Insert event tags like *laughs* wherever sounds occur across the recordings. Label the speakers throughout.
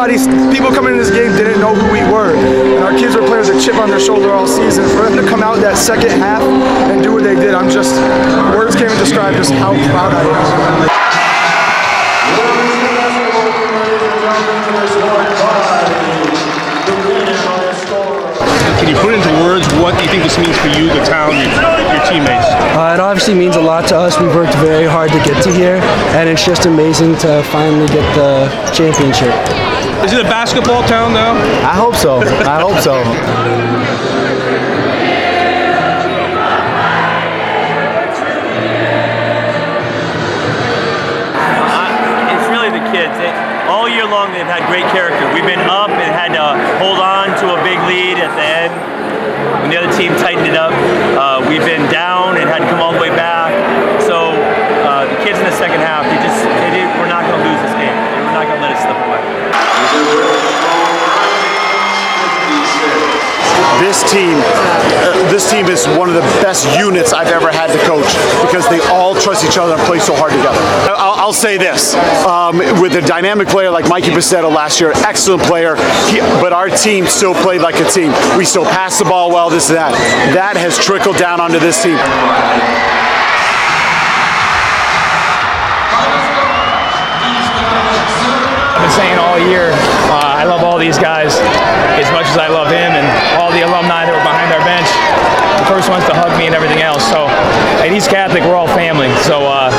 Speaker 1: everybody, people coming in this game didn't know who we were. And our kids were playing with a chip on their shoulder all season. For them to come out that second half and do what they did, I'm just, words can't even describe just how proud I am.
Speaker 2: Can you put into words what do you think this means for you, the town, your, your teammates?
Speaker 3: Uh, it obviously means a lot to us. We've worked very hard to get to here, and it's just amazing to finally get the championship.
Speaker 2: Is it a basketball town now?
Speaker 4: I hope so. I hope so.
Speaker 5: it's really the kids. All year long, they've had great character. We've been up and had to hold on to a big lead at the end when the other team tightened it up. Uh, we've been down and had to come all the way back. So uh, the kids in the second half, they just they did, we're
Speaker 4: team, uh, this team is one of the best units I've ever had to coach because they all trust each other and play so hard together. I'll, I'll say this: um, with a dynamic player like Mikey Pacetto last year, excellent player, he, but our team still played like a team. We still passed the ball well. This and that. That has trickled down onto this team.
Speaker 6: I've been saying all year, uh, I love all these guys as much as I love him and all the alumni that were behind our bench. The first ones to hug me and everything else. So at East Catholic, we're all family. So uh,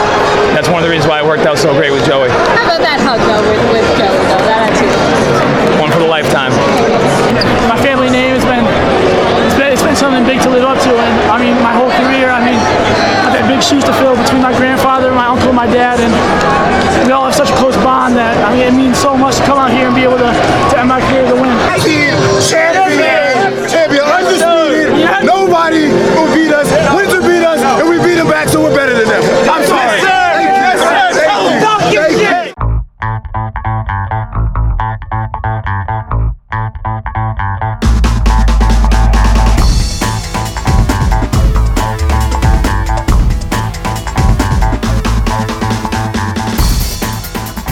Speaker 6: that's one of the reasons why it worked out so great with Joey.
Speaker 7: How about that hug though with, with Joey though? That attitude.
Speaker 6: One for the lifetime.
Speaker 8: my family name has been it's been it's been something big to live up to and I mean my whole career I mean I've had big shoes to fill between my grandfather, my uncle, and my dad and we all have such a close bond that I mean it means so much to come out here and be able to,
Speaker 9: I'm sorry. Thank you. Thank you.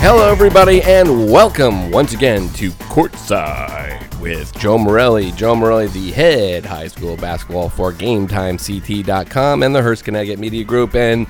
Speaker 10: Hello, everybody, and welcome once again to Courtside with Joe Morelli. Joe Morelli, the head high school basketball for GameTimeCT.com and the Hearst Connecticut Media Group. And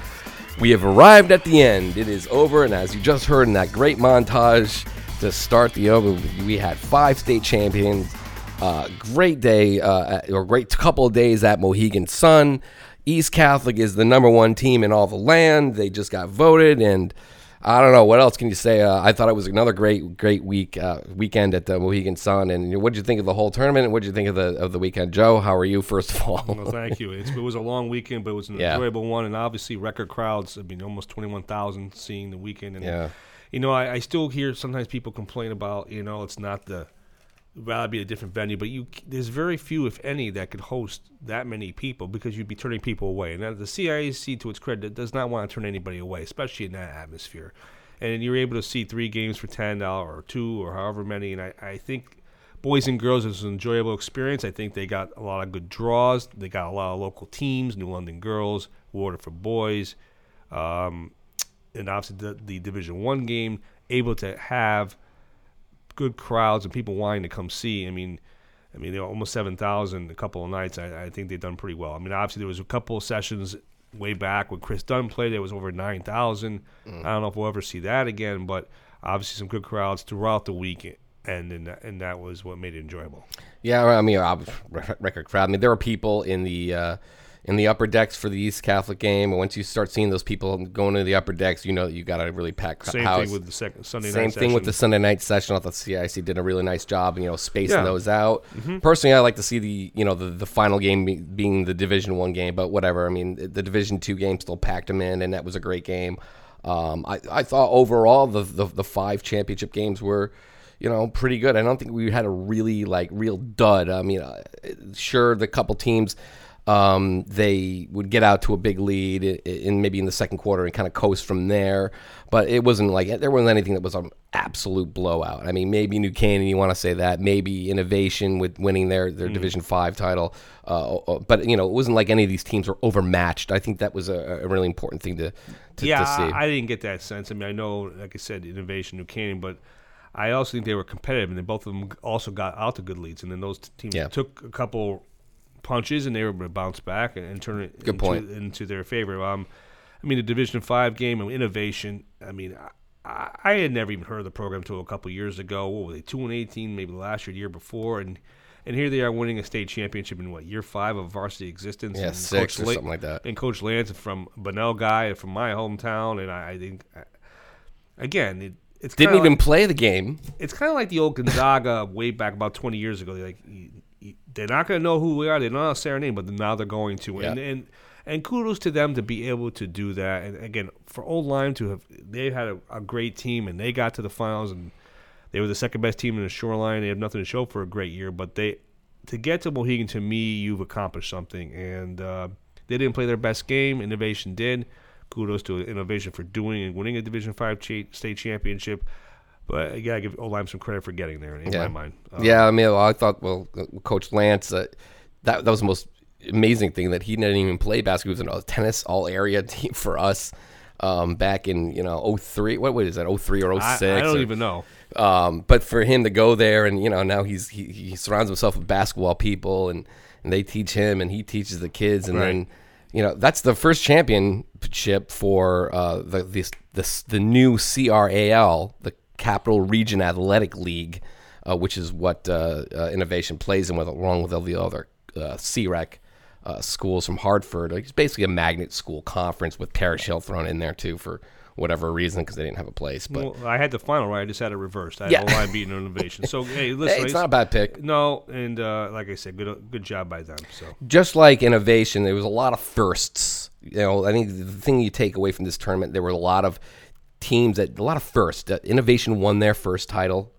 Speaker 10: we have arrived at the end. It is over, and as you just heard in that great montage to start the over, we had five state champions. Uh, great day, uh, or great couple of days at Mohegan Sun. East Catholic is the number one team in all the land. They just got voted, and I don't know what else can you say. Uh, I thought it was another great, great week uh, weekend at the Mohegan Sun. And what did you think of the whole tournament? What did you think of the of the weekend, Joe? How are you? First of all,
Speaker 2: Well, thank you. It's, it was a long weekend, but it was an *laughs*
Speaker 10: Yeah.
Speaker 2: enjoyable one, and obviously record crowds. I mean, almost twenty-one thousand seeing the weekend. And
Speaker 10: Yeah.
Speaker 2: you know, I, I still hear sometimes people complain about you know it's not the rather be a different venue, but you there's very few, if any, that could host that many people because you'd be turning people away. And the CIAC, to its credit, does not want to turn anybody away, especially in that atmosphere. And you're able to see three games for ten dollars or two or however many. And I, I think boys and girls is an enjoyable experience. I think they got a lot of good draws. They got a lot of local teams: New London girls, Waterford boys, um, and obviously the, the Division One game. Able to have good crowds and people wanting to come see. I mean, I mean, they were almost seven thousand a couple of nights. I, I think they've done pretty well. I mean, obviously there was a couple of sessions way back when Chris Dunn played. There was over nine thousand. I don't know if we'll ever see that again, but obviously some good crowds throughout the week, and and that, and that was what made it enjoyable.
Speaker 10: Yeah, I mean, record crowd. I mean, there were people in the uh, in the upper decks for the East Catholic game, and once you start seeing those people going to the upper decks, you know that you got a really packed
Speaker 2: Same
Speaker 10: house.
Speaker 2: thing with the second Sunday
Speaker 10: Same
Speaker 2: night.
Speaker 10: thing with the. Sunday night session. I thought CIC did a really nice job, you know, spacing
Speaker 2: Yeah.
Speaker 10: those out.
Speaker 2: Mhm.
Speaker 10: Personally, I like to see the you know the, the final game be, being the Division One game, but whatever. I mean, the Division Two game still packed them in, and that was a great game. Um, I, I thought overall the, the the five championship games were you know, pretty good. I don't think we had a really like real dud. I mean, uh, sure, the couple teams um, they would get out to a big lead in, in maybe in the second quarter and kind of coast from there, but it wasn't like there wasn't anything that was an absolute blowout. I mean, maybe New Canaan, you want to say that, maybe Innovation with winning their their
Speaker 2: Mm.
Speaker 10: Division Five title, uh, but you know, it wasn't like any of these teams were overmatched. I think that was a, a really important thing to to,
Speaker 2: yeah,
Speaker 10: to see.
Speaker 2: I, I didn't get that sense. I mean, I know, like I said, innovation, New Canaan, but I also think they were competitive, and then both of them also got out to good leads, and then those teams
Speaker 10: Yeah.
Speaker 2: took a couple punches, and they were able to bounce back and, and turn it
Speaker 10: Good
Speaker 2: into,
Speaker 10: point.
Speaker 2: into their favor. Um, I mean, the Division Five game of innovation. I mean, I, I had never even heard of the program until a couple years ago. What were they? Two and eighteen, maybe last year, the year before, and and here they are winning a state championship in what year five of varsity existence.
Speaker 10: Yeah,
Speaker 2: and
Speaker 10: six
Speaker 2: Coach
Speaker 10: or
Speaker 2: La-
Speaker 10: something like that.
Speaker 2: And Coach Lance from Bunnell guy from my hometown, and I, I think again, it, it's
Speaker 10: Didn't even
Speaker 2: like-
Speaker 10: play the game.
Speaker 2: it's kind of like the old Gonzaga *laughs* way back about 20 years ago. They're like, they're not going to know who we are. They don't know to say our name, but now they're going to. And,
Speaker 10: Yeah.
Speaker 2: and and kudos to them to be able to do that. And again, for Old Lyme to have, they had a, a great team and they got to the finals and they were the second best team in the Shoreline. They have nothing to show for a great year, but they to get to Mohegan, to me, you've accomplished something. And uh, they didn't play their best game. Innovation did. Kudos to Innovation for doing and winning a Division Five state championship. But you gotta give Lyme some credit for getting there in
Speaker 10: yeah.
Speaker 2: my mind. Um,
Speaker 10: yeah, I mean, I thought, well, uh, Coach Lance, uh, that that was the most amazing thing that he didn't even play basketball. He was a tennis all area *laughs* team for us um, back in you know 03. What what is that? 03 or 06?
Speaker 2: I- I don't
Speaker 10: or-
Speaker 2: even know.
Speaker 10: Um, but for him to go there and you know now he's he, he surrounds himself with basketball people and and they teach him and he teaches the kids and
Speaker 2: Right.
Speaker 10: then you know that's the first championship for uh, the this this the new CRAL the Capital Region Athletic League, uh, which is what uh, uh, Innovation plays in with along with all the other uh, CREC uh, schools from Hartford. It's basically a magnet school conference with Parish Hill thrown in there too for whatever reason because they didn't have a place. But
Speaker 2: Well, I had the final right. I just had it reversed. I had
Speaker 10: Yeah.
Speaker 2: Old Lyme beating Innovation. So hey, *laughs* listen,
Speaker 10: it's not a bad pick.
Speaker 2: No, and uh, like I said, good good job by them. So
Speaker 10: just like innovation, there was a lot of firsts. You know, I think the thing you take away from this tournament, there were a lot of teams that a lot of first. Uh, innovation won their first title,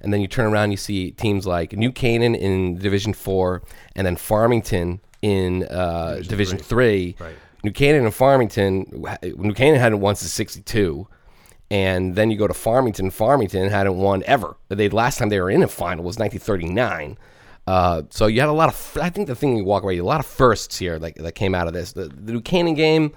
Speaker 10: and then you turn around, you see teams like New Canaan in Division Four, and then Farmington in uh, Division, Three.
Speaker 2: Right.
Speaker 10: New Canaan and Farmington. New Canaan hadn't won since '62. And then you go to Farmington. Farmington hadn't won ever. They last time they were in a final was 1939. Uh, so you had a lot of. I think the thing you walk away, a lot of firsts here that, that came out of this. The, the New Canaan game.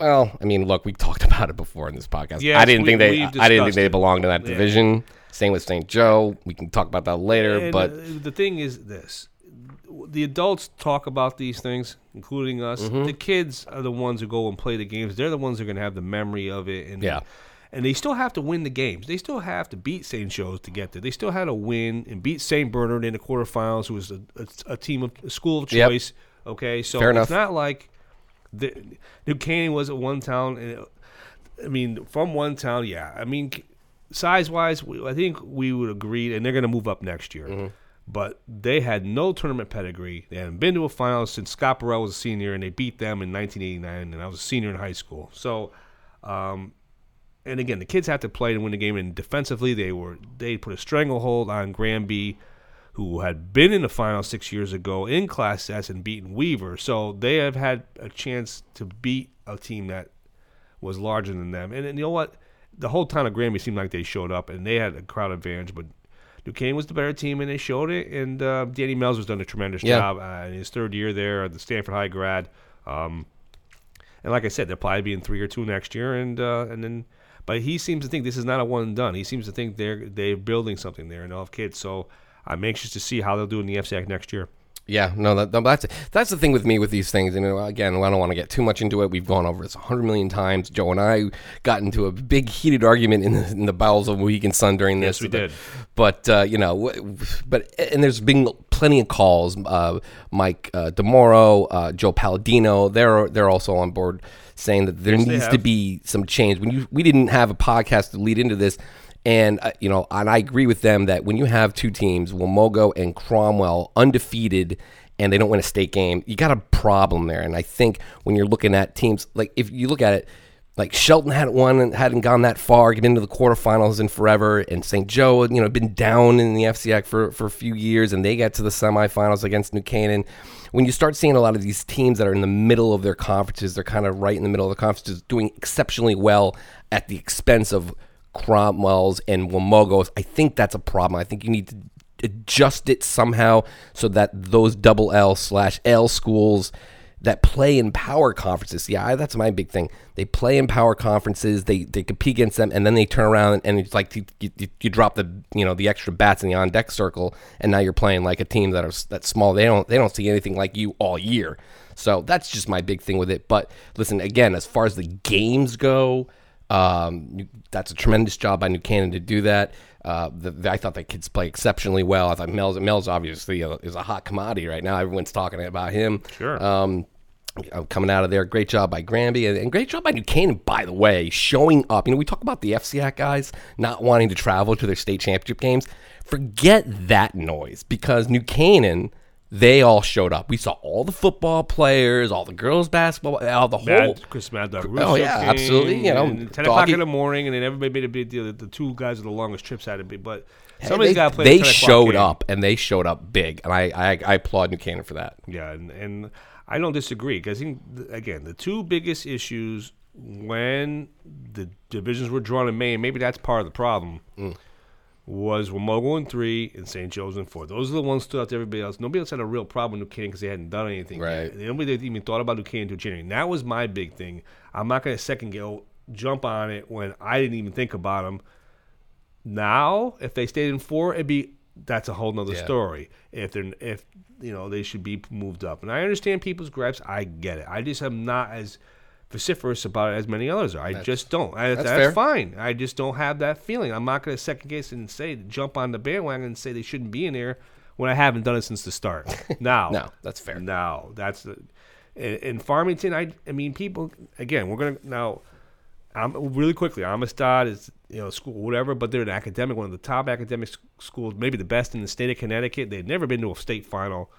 Speaker 10: Well, I mean, look, we talked *laughs* about it before in this podcast.
Speaker 2: Yes,
Speaker 10: I didn't
Speaker 2: we-
Speaker 10: think they. I didn't think they belonged in that
Speaker 2: Yeah.
Speaker 10: division. Same with St. Joe. We can talk about that later.
Speaker 2: And,
Speaker 10: but
Speaker 2: uh, the thing is this: the adults talk about these things, including us.
Speaker 10: Mm-hmm.
Speaker 2: The kids are the ones who go and play the games. They're the ones who are going to have the memory of it. And
Speaker 10: Yeah.
Speaker 2: And they still have to win the games. They still have to beat St. Joe's to get there. They still had to win and beat St. Bernard in the quarterfinals, who was a, a, a team of a school of
Speaker 10: Yep.
Speaker 2: choice. Okay, so
Speaker 10: Fair
Speaker 2: it's
Speaker 10: enough.
Speaker 2: not like the, New Canaan was at one town. And it- I mean, from one town, yeah. I mean, size wise, I think we would agree, and they're going to move up next year.
Speaker 10: Mm-hmm.
Speaker 2: But they had no tournament pedigree. They hadn't been to a final since Scott Burrell was a senior, and they beat them in 1989, and I was a senior in high school. So, um, and again, the kids have to play to win the game. And defensively, they were they put a stranglehold on Granby, who had been in the final six years ago in Class S and beaten Weaver. So they have had a chance to beat a team that was larger than them. And, and you know what? The whole town of Granby seemed like they showed up and they had a crowd advantage, but Duquesne was the better team and they showed it. And uh, Danny Mel's has done a tremendous
Speaker 10: Yeah.
Speaker 2: job uh, in his third year there at the Stamford High grad. Um, and like I said, they'll probably be in three or two next year. And uh, and then, but he seems to think this is not a one and done. He seems to think they're they're building something there and they'll have kids. So I'm anxious to see how they'll do in the FCIAC next year.
Speaker 10: Yeah, no, that, that's that's the thing with me with these things. And you know, again, I don't want to get too much into it. We've gone over this a hundred million times. Joe and I got into a big heated argument in the, in the bowels of Mohegan Sun during this.
Speaker 2: Yes, we
Speaker 10: but,
Speaker 2: did.
Speaker 10: But uh, you know, but and there's been plenty of calls. Uh, Mike uh, DiMauro, uh, Joe Palladino, they're they're also on board saying that there
Speaker 2: Yes,
Speaker 10: needs to be some change. When you we didn't have a podcast to lead into this. And uh, you know, and I agree with them that when you have two teams, Wamogo and Cromwell, undefeated, and they don't win a state game, you got a problem there. And I think when you're looking at teams, like if you look at it, like Shelton hadn't won and hadn't gone that far, get into the quarterfinals in forever, and St. Joe, you know, been down in the FCX for for a few years, and they get to the semifinals against New Canaan. When you start seeing a lot of these teams that are in the middle of their conferences, they're kind of right in the middle of the conferences, doing exceptionally well at the expense of Cromwell's and Wamogos. I think that's a problem. I think you need to adjust it somehow so that those double L slash L schools that play in power conferences. Yeah, that's my big thing. They play in power conferences. They they compete against them, and then they turn around and it's like you, you, you drop the you know the extra bats in the on deck circle, and now you're playing like a team that are that's small. They don't they don't see anything like you all year. So that's just my big thing with it. But listen, again, as far as the games go, um, that's a tremendous job by New Canaan to do that. Uh, the, the- I thought the kids play exceptionally well. I thought Mel's Mel's obviously a, is a hot commodity right now. Everyone's talking about him.
Speaker 2: Sure.
Speaker 10: Um, uh, coming out of there, great job by Granby and, and great job by New Canaan. By the way, showing up. You know, we talk about the FCIAC guys not wanting to travel to their state championship games. Forget that noise because New Canaan. They all showed up. We saw all the football players, all the girls basketball, all the whole.
Speaker 2: Mad, Chris Mad Dog
Speaker 10: Oh, yeah,
Speaker 2: came,
Speaker 10: absolutely, you know,
Speaker 2: ten o'clock in the morning, and then everybody made a big deal. that The two guys with the longest trips had to be, but somebody's got to play.
Speaker 10: they
Speaker 2: the
Speaker 10: showed up and they showed up big, and I I, I applaud New Canaan for that.
Speaker 2: Yeah, and, and I don't disagree because again, the two biggest issues when the divisions were drawn in May, and maybe that's part of the problem,
Speaker 10: Mm.
Speaker 2: Was Wamogo in three and St. Joe's in four. Those are the ones stood out to everybody else. Nobody else had a real problem with Canaan because they hadn't done anything.
Speaker 10: Right.
Speaker 2: Yet. Nobody even thought about Canaan until January. And that was my big thing. I'm not going to second go jump on it when I didn't even think about them. Now, if they stayed in four, it'd be that's a whole nother
Speaker 10: Yeah.
Speaker 2: story. If they're if you know they should be moved up, and I understand people's gripes. I get it. I just am not as vociferous about it as many others are. I just don't. I,
Speaker 10: that's
Speaker 2: that's
Speaker 10: fair.
Speaker 2: fine. I just don't have that feeling. I'm not going to second guess and say jump on the bandwagon and say they shouldn't be in there when I haven't done it since the start. *laughs* Now,
Speaker 10: No, that's fair.
Speaker 2: Now, that's the in, in Farmington. I I mean, people again. We're gonna now. I'm really quickly. Amistad is you know school whatever, but they're an academic, one of the top academic schools, maybe the best in the state of Connecticut. They've never been to a state final.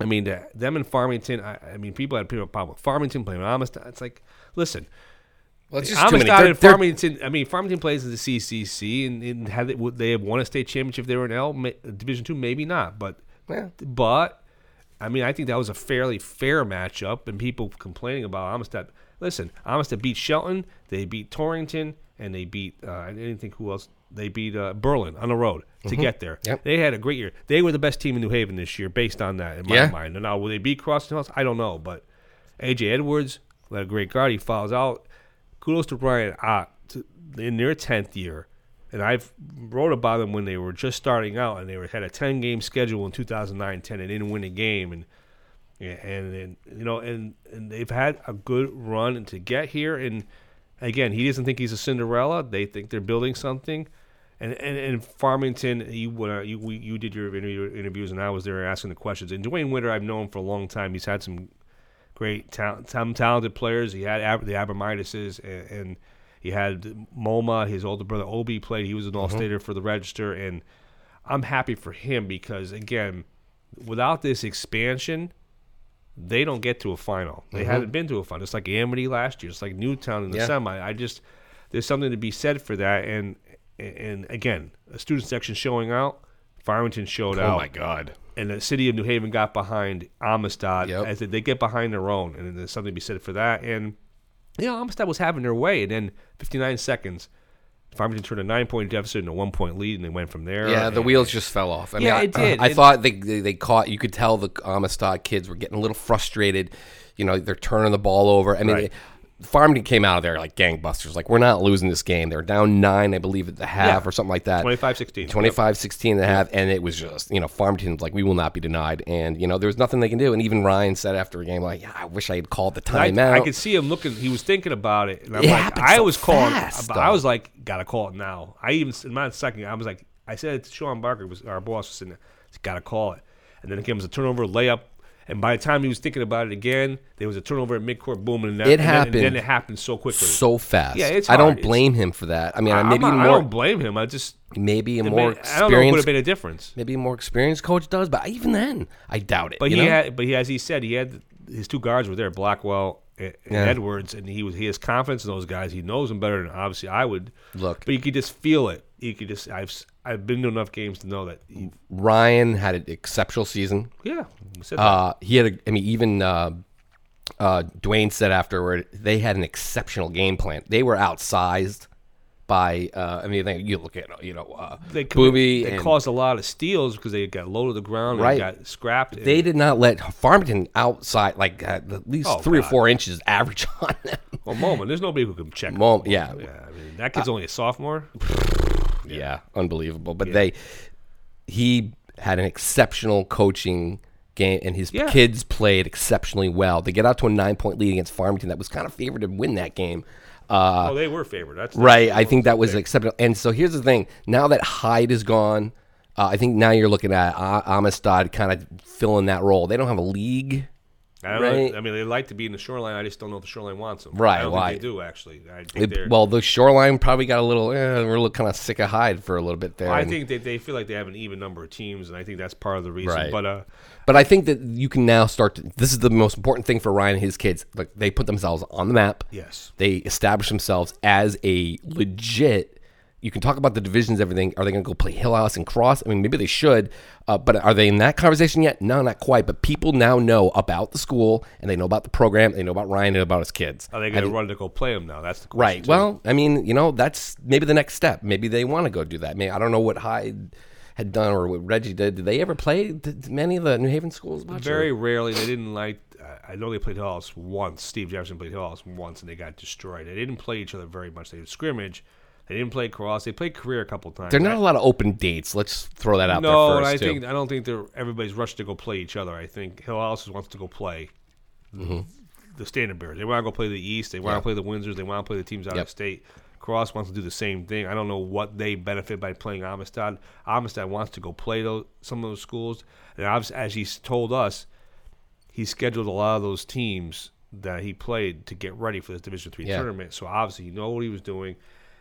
Speaker 2: I mean, the, them in Farmington. I, I mean, people had a problem with Farmington playing with Amistad. It's like, listen,
Speaker 10: Well, it's just.
Speaker 2: Amistad
Speaker 10: They're-
Speaker 2: and
Speaker 10: they're-
Speaker 2: Farmington. I mean, Farmington plays in the CCC, and, and had they, would they have won a state championship if they were in L Ma- Division Two? Maybe not, but
Speaker 10: Yeah.
Speaker 2: but I mean, I think that was a fairly fair matchup, and people complaining about Amistad. Listen, Amistad beat Shelton, they beat Torrington, and they beat uh, I didn't think who else. They beat uh, Berlin on the road to
Speaker 10: Mhm.
Speaker 2: get there.
Speaker 10: Yep.
Speaker 2: They had a great year. They were the best team in New Haven this year, based on that, in my
Speaker 10: Yeah.
Speaker 2: mind. And now, will they beat Hills? I don't know, but AJ Edwards led a great guard. He fouls out. Kudos to Brian Ott to, in their tenth year, and I've wrote about them when they were just starting out, and they were, had a ten game schedule in 2009-10 and didn't win a game, and and, and you know, and and they've had a good run to get here. And again, he doesn't think he's a Cinderella. They think they're building something. And and, and Farmington, you when you we, you did your interview, interviews, and I was there asking the questions. And Dwayne Winter, I've known him for a long time. He's had some great talent, some talented players. He had Ab- the Abramiduses, and, and he had MoMA. His older brother Obi played. He was an All-Stater for the Register, and I'm happy for him because again, without this expansion, they don't get to a final. They
Speaker 10: Mhm.
Speaker 2: haven't been to a final. It's like Amity last year. It's like Newtown in the
Speaker 10: Yeah.
Speaker 2: semi. I just there's something to be said for that. And and again, a student section showing out. Farmington showed
Speaker 10: Oh
Speaker 2: out.
Speaker 10: Oh my God.
Speaker 2: And the city of New Haven got behind Amistad. As they get behind their own, and there's something to be said for that. And you know, Amistad was having their way, and then 59 seconds. Farmington turned a nine-point deficit into a one-point lead, and they went from there.
Speaker 10: Yeah, the
Speaker 2: And-
Speaker 10: wheels just fell off. I mean,
Speaker 2: yeah,
Speaker 10: I,
Speaker 2: it did.
Speaker 10: I
Speaker 2: It-
Speaker 10: thought they, they they caught. You could tell the Amistad kids were getting a little frustrated. You know, they're turning the ball over. I mean,
Speaker 2: Right.
Speaker 10: Farmington came out of there like gangbusters. Like we're not losing this game. They're down nine, I believe, at the half
Speaker 2: Yeah.
Speaker 10: or something like that.
Speaker 2: 25-16.
Speaker 10: 25-16 and a half, and it was just you know Farmington's like we will not be denied, and you know there was nothing they can do. And even Ryan said after a game like, yeah, I wish I had called the
Speaker 2: I,
Speaker 10: timeout.
Speaker 2: I could see him looking. He was thinking about it, and I'm
Speaker 10: It
Speaker 2: like, I
Speaker 10: so
Speaker 2: was calling. I was like, gotta call it now. I even in my second, I was like, I said it to Sean Barker, was our boss, was sitting there, gotta call it. And then it was a turnover, layup, and by the time he was thinking about it again, there was a turnover at midcourt, boom, and that,
Speaker 10: It
Speaker 2: and then-
Speaker 10: happened
Speaker 2: and then it happened so quickly,
Speaker 10: so fast.
Speaker 2: Yeah, it's.
Speaker 10: I don't
Speaker 2: hard. It's-
Speaker 10: blame him for that. I mean,
Speaker 2: I-
Speaker 10: maybe
Speaker 2: not- I
Speaker 10: more.
Speaker 2: don't blame him. I just
Speaker 10: maybe a more
Speaker 2: made- I don't know would have made a difference.
Speaker 10: Maybe a more experienced coach does, but even then, I doubt it.
Speaker 2: But
Speaker 10: you
Speaker 2: he
Speaker 10: know?
Speaker 2: had, but he, as he said, he had his two guards were there, Blackwell and, and
Speaker 10: Yeah.
Speaker 2: Edwards, and he was he has confidence in those guys. He knows them better than obviously I would.
Speaker 10: Look,
Speaker 2: but you could just feel it. You could just I've I've been to enough games to know that. He,
Speaker 10: Ryan had an exceptional season.
Speaker 2: Yeah, that.
Speaker 10: uh, he had. A, I mean, even uh, uh, Dwayne said afterward they had an exceptional game plan. They were outsized by. Uh, I mean, they, you look at you know uh,
Speaker 2: They could-
Speaker 10: Booby
Speaker 2: They
Speaker 10: and
Speaker 2: caused a lot of steals because they got low to the ground
Speaker 10: Right.
Speaker 2: and got scrapped.
Speaker 10: they
Speaker 2: and-
Speaker 10: did not let Farmington outside like uh, at least
Speaker 2: Oh,
Speaker 10: three or four inches average *laughs* on them.
Speaker 2: Well, moment. There's nobody who can check. him.
Speaker 10: Mom, yeah.
Speaker 2: yeah. I mean, that kid's only a sophomore. *laughs*
Speaker 10: yeah, unbelievable. But they, he had an exceptional coaching game, and his
Speaker 2: Yeah.
Speaker 10: kids played exceptionally well. They get out to a nine point lead against Farmington that was kind of favored to win that game. Uh,
Speaker 2: oh, they were favored. That's
Speaker 10: right. I think that was acceptable. And so here's the thing: now that Hyde is gone, uh, I think now you're looking at uh, Amistad kind of filling that role. They don't have a league.
Speaker 2: I, don't
Speaker 10: right?
Speaker 2: know, I mean, they like to be in the shoreline. I just don't know if the shoreline wants them.
Speaker 10: Right,
Speaker 2: I don't
Speaker 10: why?
Speaker 2: think they do actually. I think
Speaker 10: It- well, the shoreline probably got a little. Eh, we're a little kind of sick of Hyde for a little bit there.
Speaker 2: I
Speaker 10: and-
Speaker 2: think they, they feel like they have an even number of teams, and I think that's part of the reason.
Speaker 10: Right.
Speaker 2: But uh,
Speaker 10: But I think that you can now start. To, this is the most important thing for Ryan and his kids. Like they put themselves on the map.
Speaker 2: Yes.
Speaker 10: They establish themselves as a legit. You can talk about the divisions, everything. Are they going to go play Hill House and Cross? I mean, maybe they should. Uh, but are they in that conversation yet? No, not quite. But people now know about the school and they know about the program. They know about Ryan and about his kids.
Speaker 2: are they going to run to go play them now? That's the question.
Speaker 10: Right.
Speaker 2: too.
Speaker 10: Well, I mean, you know, that's maybe the next step. Maybe they want to go do that. I mean, I don't know what Hyde had done or what Reggie did. Did they ever play did many of the New Haven schools? much, or-
Speaker 2: Very rarely. They didn't like. I- I know they played Hill House once. Steve Jefferson played Hill House once, and they got destroyed. They didn't play each other very much. They did scrimmage. They didn't play cross. They played career a couple times.
Speaker 10: There are not a lot of open dates. Let's throw that out
Speaker 2: no,
Speaker 10: there first.
Speaker 2: I
Speaker 10: too.
Speaker 2: think I don't think they're everybody's rushed to go play each other. I think Hill House wants to go play mm-hmm. the Standard Bearers. They want to go play the East. They want
Speaker 10: Yeah.
Speaker 2: to play the Windsors. They want to play the teams out
Speaker 10: Yep.
Speaker 2: of state. Cross wants to do the same thing. I don't know what they benefit by playing Amistad. Amistad wants to go play those some of those schools, and obviously, as he's told us, he scheduled a lot of those teams that he played to get ready for this Division Three
Speaker 10: Yeah.
Speaker 2: tournament. So obviously, he know what he was doing.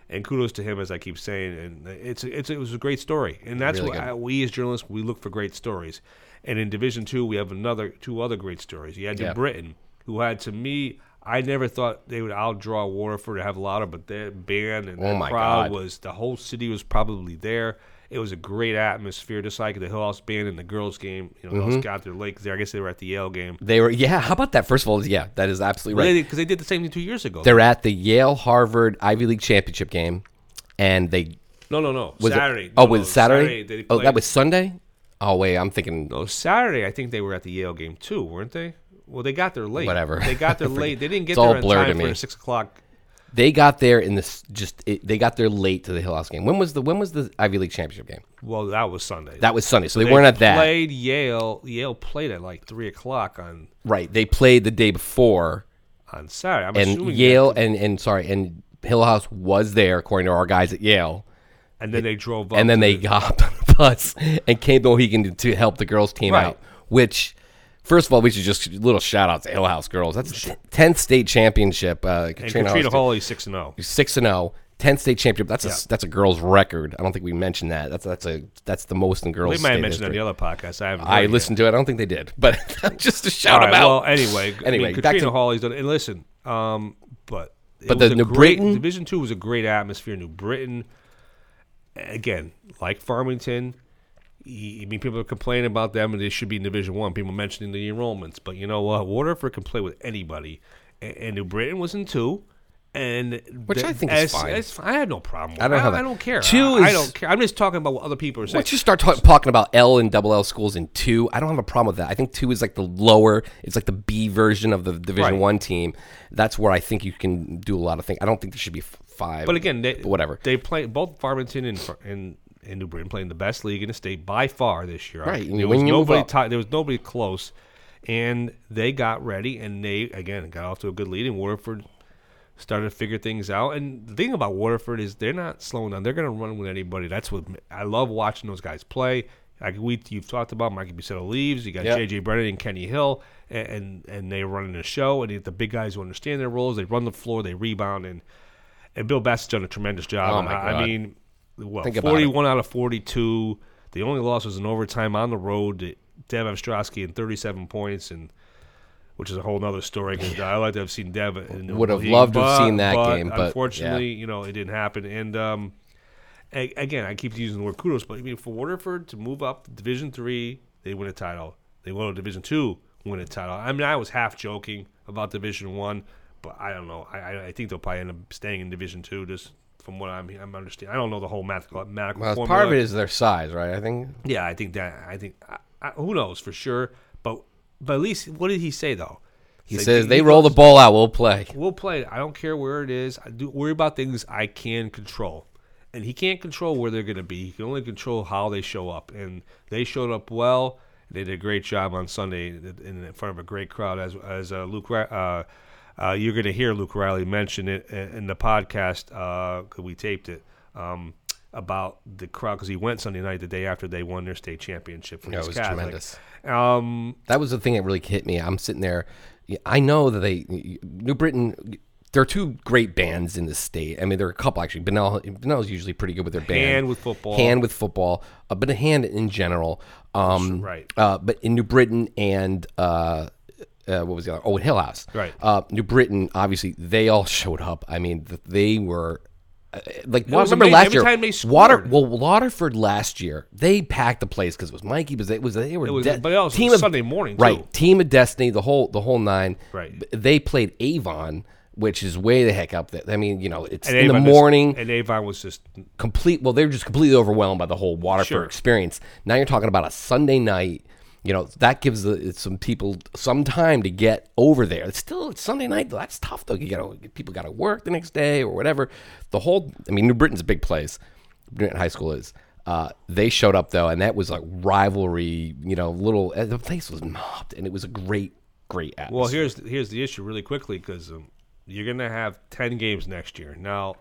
Speaker 2: And kudos to him, as I keep saying, and it's it's it was a great story, and that's
Speaker 10: Really
Speaker 2: what. I, we as journalists we look for great stories. And in Division Two, we have another two other great stories. You had New
Speaker 10: Yeah.
Speaker 2: Britain, who had to me, I never thought they would outdraw Waterford to have a lot of, but their band and
Speaker 10: Oh
Speaker 2: crowd
Speaker 10: God.
Speaker 2: was the whole city was probably there. It was a great atmosphere, just like the Hill House band and the girls' game. You know,
Speaker 10: Mm-hmm.
Speaker 2: House got their lake there. I guess they were at the Yale game.
Speaker 10: they were. Yeah. How about that? First of all, yeah, that is absolutely right.
Speaker 2: Because they, did the same thing two years ago.
Speaker 10: They're at the Yale Harvard Ivy League championship game, and they
Speaker 2: no, no, no.
Speaker 10: was
Speaker 2: Saturday.
Speaker 10: It, oh,
Speaker 2: No,
Speaker 10: was Saturday?
Speaker 2: they
Speaker 10: oh, that was Sunday. Oh wait, I'm thinking.
Speaker 2: No, Saturday. I think they were at the Yale game too, weren't they? Well, they got there late.
Speaker 10: Whatever.
Speaker 2: They got there *laughs* late. They didn't get there
Speaker 10: blurred
Speaker 2: time
Speaker 10: to
Speaker 2: for
Speaker 10: me.
Speaker 2: six o'clock.
Speaker 10: They got there in this just. It, they got there late to the Hill House game. When was the When was the Ivy League championship game?
Speaker 2: Well, that was Sunday.
Speaker 10: That was Sunday, so they, weren't at that.
Speaker 2: Played Yale. Yale played at like three o'clock on
Speaker 10: Right. They played the day before,
Speaker 2: on Saturday. I'm
Speaker 10: and
Speaker 2: assuming
Speaker 10: Yale
Speaker 2: that-
Speaker 10: and and sorry, and Hill House was there according to our guys at Yale.
Speaker 2: and then they drove up.
Speaker 10: and then they
Speaker 2: the-
Speaker 10: got *laughs* on the bus and came to Mohegan to, to help the girls team
Speaker 2: Right.
Speaker 10: out. Which, first of all, we should just little shout out to Hill House girls. That's tenth state championship. Uh,
Speaker 2: and
Speaker 10: Katrina,
Speaker 2: Katrina
Speaker 10: Hall
Speaker 2: Hawley six and oh. zero.
Speaker 10: six and zero. 10th state championship. That's a
Speaker 2: Yeah.
Speaker 10: that's a girls record. I don't think we mentioned that. That's that's a that's the most in girls.
Speaker 2: They might have mentioned it on
Speaker 10: history.
Speaker 2: the other podcast. I haven't.
Speaker 10: I
Speaker 2: heard it
Speaker 10: listened to it. I don't think they did, but *laughs* just to shout them
Speaker 2: right,
Speaker 10: out.
Speaker 2: Well, anyway,
Speaker 10: Anyway,
Speaker 2: I mean,
Speaker 10: back
Speaker 2: Katrina
Speaker 10: to-
Speaker 2: Hawley's done. And listen, um, but it
Speaker 10: But
Speaker 2: was
Speaker 10: the
Speaker 2: a
Speaker 10: New
Speaker 2: great,
Speaker 10: Britain-
Speaker 2: Division Two was a great atmosphere. New Britain, again, like Farmington. I mean, people are complaining about them, and they should be in Division One. People mentioning the enrollments, but you know what? Waterford can play with anybody, and, and New Britain was in two, and
Speaker 10: Which
Speaker 2: the-
Speaker 10: I think is fine.
Speaker 2: as- I had no problem. With
Speaker 10: I don't
Speaker 2: I, I don't care.
Speaker 10: Two
Speaker 2: I, I don't care. I'm just talking about what other people are saying.
Speaker 10: Once you start ta- talking about L and double L schools in two, I don't have a problem with that. I think two is like the lower, it's like the B version of the Division
Speaker 2: Right.
Speaker 10: One team. That's where I think you can do a lot of things. I don't think there should be five.
Speaker 2: But again, they,
Speaker 10: whatever.
Speaker 2: They play both Farmington and and, and New Britain playing the best league in the state by far this year.
Speaker 10: Right,
Speaker 2: There was nobody. ti- there was nobody close, and they got ready, and they again got off to a good lead, and Waterford started to figure things out. And the thing about Waterford is they're not slowing down. They're going to run with anybody. That's what I love watching those guys play. Like we you've talked about, Mikey Bucetto leaves. You got
Speaker 10: Yep.
Speaker 2: J.J. Brennan and Kenny Hill, and and, and they run in the show. And the big guys who understand their roles, they run the floor, they rebound, and and Bill Bassett's done a tremendous job.
Speaker 10: Oh, my
Speaker 2: I, I mean, well,
Speaker 10: Think about
Speaker 2: 41 out of 42. The only loss was an overtime on the road. to Dev Ostrowski in 37 points, and which is a whole other story. 'cause *laughs* I like to have seen Dev.
Speaker 10: Would have
Speaker 2: league,
Speaker 10: loved to have seen that game, but,
Speaker 2: unfortunately, you know, it didn't happen. And um, a- again, I keep using the word kudos, but I mean, for Waterford to move up Division Three, they win a title. They won to Division Two, win a title. I mean, I was half joking about Division One, but I don't know. I, I- I think they'll probably end up staying in Division Two just from what I'm I'm understanding. I don't know the whole mathematical mathematical
Speaker 10: Well,
Speaker 2: formula.
Speaker 10: part of it is their size, right? I think.
Speaker 2: Yeah, I think that. I think. I, I, who knows for sure? But but at least what did he say though?
Speaker 10: He
Speaker 2: Say-
Speaker 10: says they
Speaker 2: he
Speaker 10: roll the ball out, we'll play.
Speaker 2: We'll play. I don't care where it is. I do worry about things I can control. And he can't control where they're going to be. He can only control how they show up. And they showed up well. They did a great job on Sunday in in front of a great crowd. As as uh, Luke, uh, uh, you're going to hear Luke Riley mention it in the podcast because we taped it um, about the crowd because he went Sunday night the day after they won their state championship. For
Speaker 10: Yeah, it was
Speaker 2: Catholic.
Speaker 10: tremendous.
Speaker 2: Um,
Speaker 10: That was the thing that really hit me. I'm sitting there. I know that they New Britain. There are two great bands in the state. I mean, there are a couple actually. Bunnell Bunnell's usually pretty good with their band.
Speaker 2: Hand with football.
Speaker 10: Hand with football, uh, but a hand in general. Um,
Speaker 2: Right.
Speaker 10: Uh, but in New Britain and uh, uh, what was the other? Oh, Hill House.
Speaker 2: Right.
Speaker 10: Uh, New Britain, obviously, they all *laughs* showed up. I mean, th- they were. Uh, like remember
Speaker 2: amazing.
Speaker 10: last
Speaker 2: Every
Speaker 10: year,
Speaker 2: time they
Speaker 10: Water well Waterford last year they packed the place because it was Mikey, but it was they were
Speaker 2: It was-
Speaker 10: de-
Speaker 2: but also
Speaker 10: team
Speaker 2: it was
Speaker 10: of-
Speaker 2: Sunday morning,
Speaker 10: right?
Speaker 2: too.
Speaker 10: Team of Destiny, the whole the whole nine.
Speaker 2: Right.
Speaker 10: They played Avon, which is way the heck up there. I mean, you know, it's
Speaker 2: and
Speaker 10: in
Speaker 2: Avon
Speaker 10: the
Speaker 2: just-
Speaker 10: morning.
Speaker 2: and Avon was just
Speaker 10: complete. Well, they were just completely overwhelmed by the whole Waterford
Speaker 2: Sure.
Speaker 10: experience. Now you're talking about a Sunday night. You know that gives the, some people some time to get over there. It's still it's Sunday night. though. That's tough though. You to people got to work the next day or whatever. The whole. I mean, New Britain's a big place. New Britain High School is. Uh, they showed up though, and that was like rivalry. You know, little the place was mobbed, and it was a great, great atmosphere.
Speaker 2: Well, here's here's the issue really quickly because um, you're gonna have ten games next year. Now,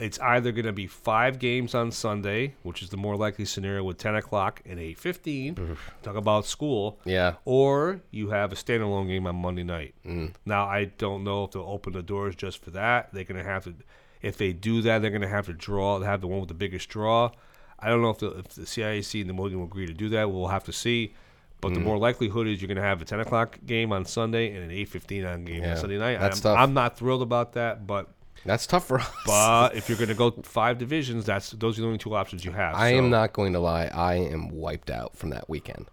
Speaker 2: it's either gonna be five games on Sunday, which is the more likely scenario with ten o'clock and eight fifteen. Talk about school.
Speaker 10: Yeah.
Speaker 2: Or you have a standalone game on Monday night.
Speaker 10: Mm.
Speaker 2: Now, I don't know if they'll open the doors just for that. They're gonna have to. If they do that, they're gonna have to draw. Have the one with the biggest draw. I don't know if the, if the CIAC and the Mohegan will agree to do that. We'll have to see. But the
Speaker 10: Mm.
Speaker 2: more likelihood is you're going to have a 10 o'clock game on Sunday and an 8:15 on game
Speaker 10: Yeah,
Speaker 2: on Sunday night.
Speaker 10: that's
Speaker 2: I'm,
Speaker 10: tough.
Speaker 2: I'm not thrilled about that, but
Speaker 10: that's tough for us.
Speaker 2: But *laughs* if you're going to go five divisions, that's those are the only two options you have.
Speaker 10: I
Speaker 2: So-
Speaker 10: am not going to lie. I am wiped out from that weekend.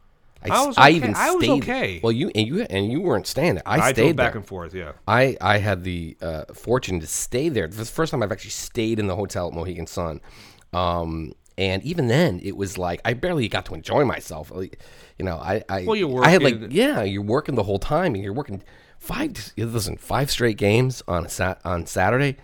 Speaker 2: I was okay.
Speaker 10: even
Speaker 2: I was
Speaker 10: stayed.
Speaker 2: okay.
Speaker 10: Well, you and you and you weren't staying there. I,
Speaker 2: I
Speaker 10: stayed
Speaker 2: back
Speaker 10: there.
Speaker 2: and forth, yeah.
Speaker 10: I I had the uh, fortune to stay there. This is the first time I've actually stayed in the hotel at Mohegan Sun. Um, and even then, it was like I barely got to enjoy myself. Like, you know, I I
Speaker 2: Well, you're
Speaker 10: I had like yeah, you're working the whole time, and you're working five. Listen, five straight games on a sat on Saturday.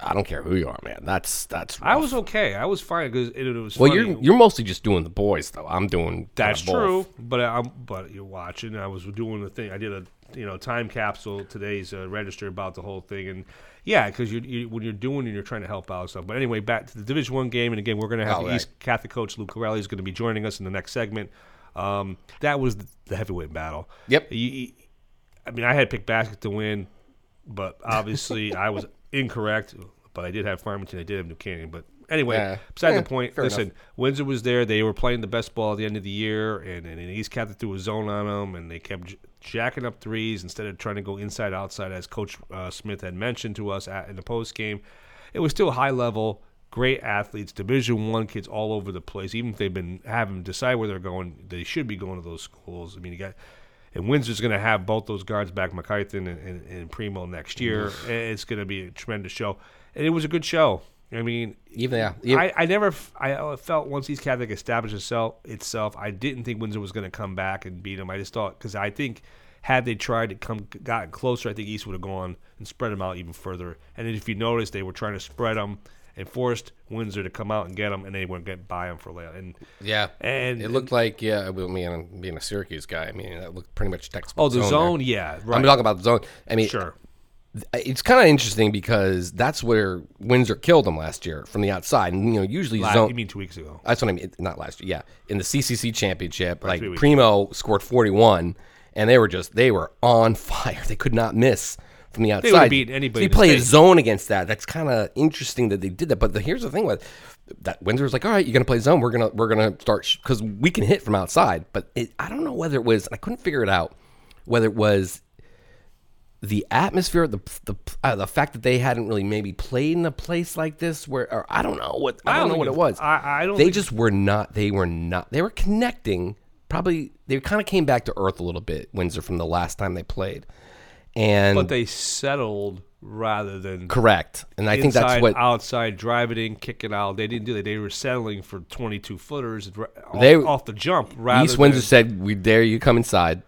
Speaker 10: I don't care who you are, man. That's that's.
Speaker 2: I was okay. I was fine because it, it was.
Speaker 10: Well,
Speaker 2: funny.
Speaker 10: you're you're mostly just doing the boys though. I'm doing
Speaker 2: That's
Speaker 10: both.
Speaker 2: true, but I'm but you're watching. I was doing the thing. I did a you know time capsule today's uh, register about the whole thing, and yeah, because you, you when you're doing and you're trying to help out stuff. But anyway, back to the Division One game, and again, we're going to have
Speaker 10: Oh,
Speaker 2: the
Speaker 10: right.
Speaker 2: East Catholic coach Luke Corelli is going to be joining us in the next segment. Um, that was the, heavyweight battle.
Speaker 10: Yep.
Speaker 2: You- I mean, I had picked basket to win, but obviously *laughs* I was incorrect. But I did have Farmington. I did have New Canaan. But anyway,
Speaker 10: Yeah.
Speaker 2: beside
Speaker 10: Yeah,
Speaker 2: the point. Listen,
Speaker 10: enough.
Speaker 2: Windsor was there. They were playing the best ball at the end of the year, and, and, East Catholic threw a zone on them, and they kept j- jacking up threes instead of trying to go inside outside, as Coach uh, Smith had mentioned to us at, in the post game. It was still high level, great athletes, Division One kids all over the place. Even if they've been having decide where they're going, they should be going to those schools. I mean, you got. And Windsor's going to have both those guards back, McCarthan and, and, and Primo next year. It's going to be a tremendous show, and it was a good show. I mean,
Speaker 10: Even- yeah, even-
Speaker 2: I, I never I uh, felt once East Catholic established itself, itself, I didn't think Windsor was going to come back and beat them. I just thought because I think had they tried to come gotten closer, I think East would have gone and spread them out even further. And if you notice, they were trying to spread them and forced Windsor to come out and get them, and they wouldn't get by them for late. And
Speaker 10: Yeah,
Speaker 2: and
Speaker 10: it looked like yeah. Well, me and being a Syracuse guy, I mean, that looked pretty much textbook.
Speaker 2: Oh, the
Speaker 10: there.
Speaker 2: zone? Yeah, right.
Speaker 10: I'm talking about the zone. I mean,
Speaker 2: Sure.
Speaker 10: It's kind of interesting because that's where Windsor killed them last year from the outside. And you know, usually
Speaker 2: La-
Speaker 10: zone.
Speaker 2: you mean two weeks ago?
Speaker 10: That's what I mean. Not last year. Yeah, in the CCC championship,
Speaker 2: Right,
Speaker 10: like Primo scored 41, and they were just they were on *laughs* fire. They could not miss from the outside.
Speaker 2: They beaten anybody
Speaker 10: So you
Speaker 2: in the
Speaker 10: play a zone against that. That's kind of interesting that they did that. But the, here's the thing with that Windsor was like, all right, you're gonna play zone. We're gonna we're gonna start because we can hit from outside. But it, I don't know whether it was. I couldn't figure it out whether it was the atmosphere, the the uh, the fact that they hadn't really maybe played in a place like this, where or I don't know what I,
Speaker 2: I
Speaker 10: don't
Speaker 2: don't
Speaker 10: know what it was.
Speaker 2: I- I don't
Speaker 10: They just were not. They were not. They were connecting. Probably they kind of came back to earth a little bit. Windsor from the last time they played, and
Speaker 2: but they settled rather than
Speaker 10: Correct. And I think that's what-
Speaker 2: outside drive it in, kick it out. They didn't do that. They were settling for 22 footers ra- off,
Speaker 10: They-
Speaker 2: off the jump. Rather
Speaker 10: East Windsor
Speaker 2: than,
Speaker 10: said, "We dare you come inside,"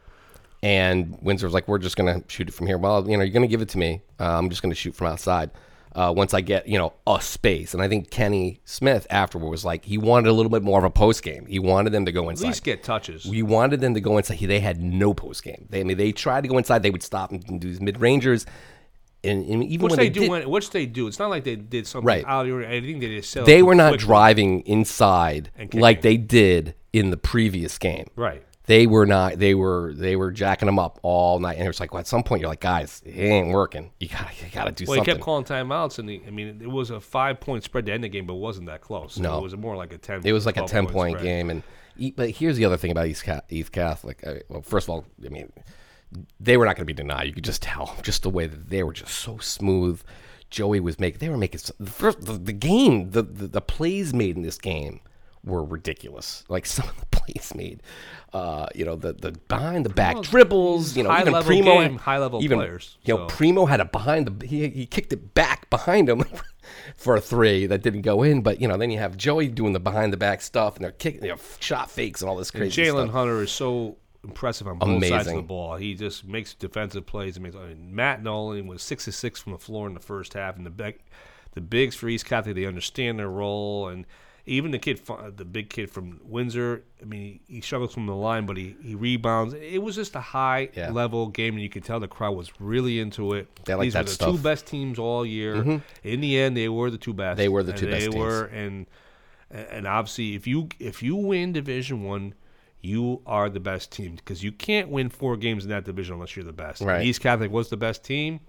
Speaker 10: and Windsor was like, "We're just gonna shoot it from here." Well, you know, you're gonna give it to me. Uh, I'm just gonna shoot from outside. Uh, once I get you know a space, and I think Kenny Smith afterward was like he wanted a little bit more of a post game. He wanted them to go inside, at
Speaker 2: least get touches.
Speaker 10: We wanted them to go inside. They had no post game. They, I mean, they tried to go inside. They would stop and do these mid rangers, and, and even
Speaker 2: which
Speaker 10: when
Speaker 2: they,
Speaker 10: they,
Speaker 2: do,
Speaker 10: did,
Speaker 2: when, which they do. It's not like they did something
Speaker 10: Right.
Speaker 2: out of I think they just
Speaker 10: they were not
Speaker 2: quickly.
Speaker 10: driving inside like they did in the previous game.
Speaker 2: Right.
Speaker 10: They were not. They were. They were jacking them up all night, and it was like well, at some point you're like, guys, it ain't working. You gotta, you gotta do
Speaker 2: Well,
Speaker 10: something.
Speaker 2: he kept calling timeouts, and the, I mean, it was a five point spread to end the game, but it wasn't that close.
Speaker 10: No.
Speaker 2: it was more like a ten.
Speaker 10: It was like a ten point game, and but here's the other thing about East, East Catholic. Uh, well, first of all, I mean, they were not going to be denied. You could just tell, *laughs* just the way that they were just so smooth. Joey was making. They were making the first the, the game. The, the the plays made in this game were ridiculous. Like *laughs* some of the plays made. Uh, you know the the behind the back
Speaker 2: Well,
Speaker 10: dribbles. You know even Primo
Speaker 2: game, high-level
Speaker 10: even,
Speaker 2: players,
Speaker 10: You know. Primo had a behind the he, he kicked it back behind him *laughs* for a three that didn't go in. But you know then you have Joey doing the behind the back stuff and they're kicking you know, shot fakes and all this crazy
Speaker 2: Jalen. Hunter is so impressive on both sides of the ball. He just makes defensive plays. And makes, I mean, Matt Nolan was six to six from the floor in the first half, and the big, the bigs for East Catholic they understand their role, and even the kid, the big kid from Windsor. I mean, he, struggles from the line, but he, he rebounds. It was just a high
Speaker 10: Yeah.
Speaker 2: level game, and you could tell the crowd was really into it.
Speaker 10: They like
Speaker 2: These
Speaker 10: that
Speaker 2: were the
Speaker 10: stuff.
Speaker 2: two best teams all year.
Speaker 10: Mhm.
Speaker 2: In the end, they were the two best.
Speaker 10: They were the
Speaker 2: and
Speaker 10: two best
Speaker 2: They
Speaker 10: teams.
Speaker 2: were, and and obviously, if you if you win Division One, you are the best team because you can't win four games in that division unless you're the best. And
Speaker 10: Right.
Speaker 2: East Catholic was the best team.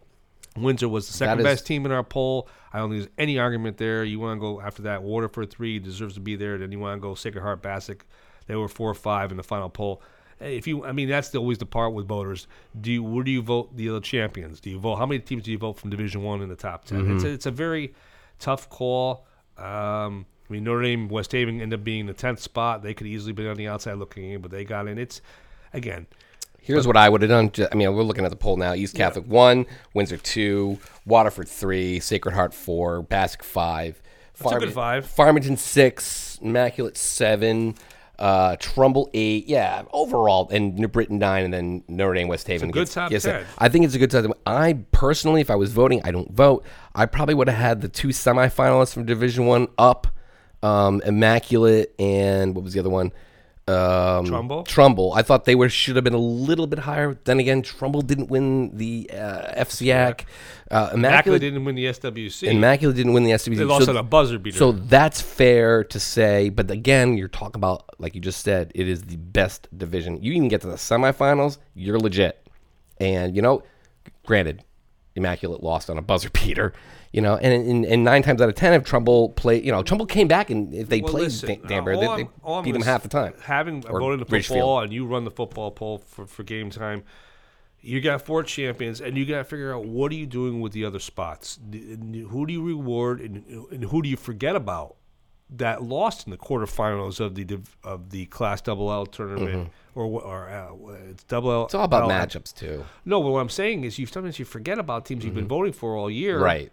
Speaker 2: Windsor was the second
Speaker 10: is-
Speaker 2: best team in our poll. I don't think there's any argument there. You want to go after that. Waterford three deserves to be there. Then you want to go Sacred Heart Bassick. They were four or five in the final poll. If you, I mean, that's the, always the part with voters. Do you, where do you vote the other champions? Do you vote? How many teams do you vote from Division One in the top 10 It's
Speaker 10: Mhm.
Speaker 2: a, it's a very tough call. Um, I mean, Notre Dame, West Haven end up being the tenth spot. They could easily be on the outside looking in, but they got in. It's again.
Speaker 10: Here's what I would have done. I mean, we're looking at the poll now. East Catholic one, Windsor two, Waterford three, Sacred Heart four, Bassick five,
Speaker 2: good five.
Speaker 10: Farmington six, Immaculate seven, uh, Trumbull eight. Yeah, overall, and New Britain nine, and then Notre Dame West Haven.
Speaker 2: good top
Speaker 10: it.
Speaker 2: 10.
Speaker 10: I think it's a good top. 10. I personally, if I was voting, I don't vote. I probably would have had the two semifinalists from Division one up, um, Immaculate, and what was the other one? Um,
Speaker 2: Trumbull?
Speaker 10: Trumbull. I thought they were should have been a little bit higher. Then again, Trumbull didn't win the uh, FCIAC. Uh,
Speaker 2: Immaculate
Speaker 10: Immaculate,
Speaker 2: didn't win the SWC.
Speaker 10: Immaculate didn't win the SWC.
Speaker 2: They lost on a buzzer beater.
Speaker 10: So that's fair to say. But again, you're talking about like you just said, it is the best division. You even get to the semifinals, you're legit. And you know, granted, Immaculate lost on a buzzer *laughs* beater. You know, and, and, and nine times out of ten, if Trumbull played, you know, Trumbull came back and if they
Speaker 2: Well,
Speaker 10: played
Speaker 2: listen, uh,
Speaker 10: Danbury, they,
Speaker 2: I'm-
Speaker 10: they
Speaker 2: I'm
Speaker 10: beat them half the time.
Speaker 2: Having in
Speaker 10: Ridgefield.
Speaker 2: football and you run the football poll for, for game time, you got four champions, and you got to figure out what are you doing with the other spots. Who do you reward, and, and who do you forget about that lost in the quarterfinals of the of the Class Double L tournament, or wh- or uh, it's Double L.
Speaker 10: Mm-hmm. It's all about
Speaker 2: L-
Speaker 10: matchups too.
Speaker 2: No, but what I'm saying is, you sometimes you forget about teams you've been voting for all year,
Speaker 10: Mm-hmm. Right.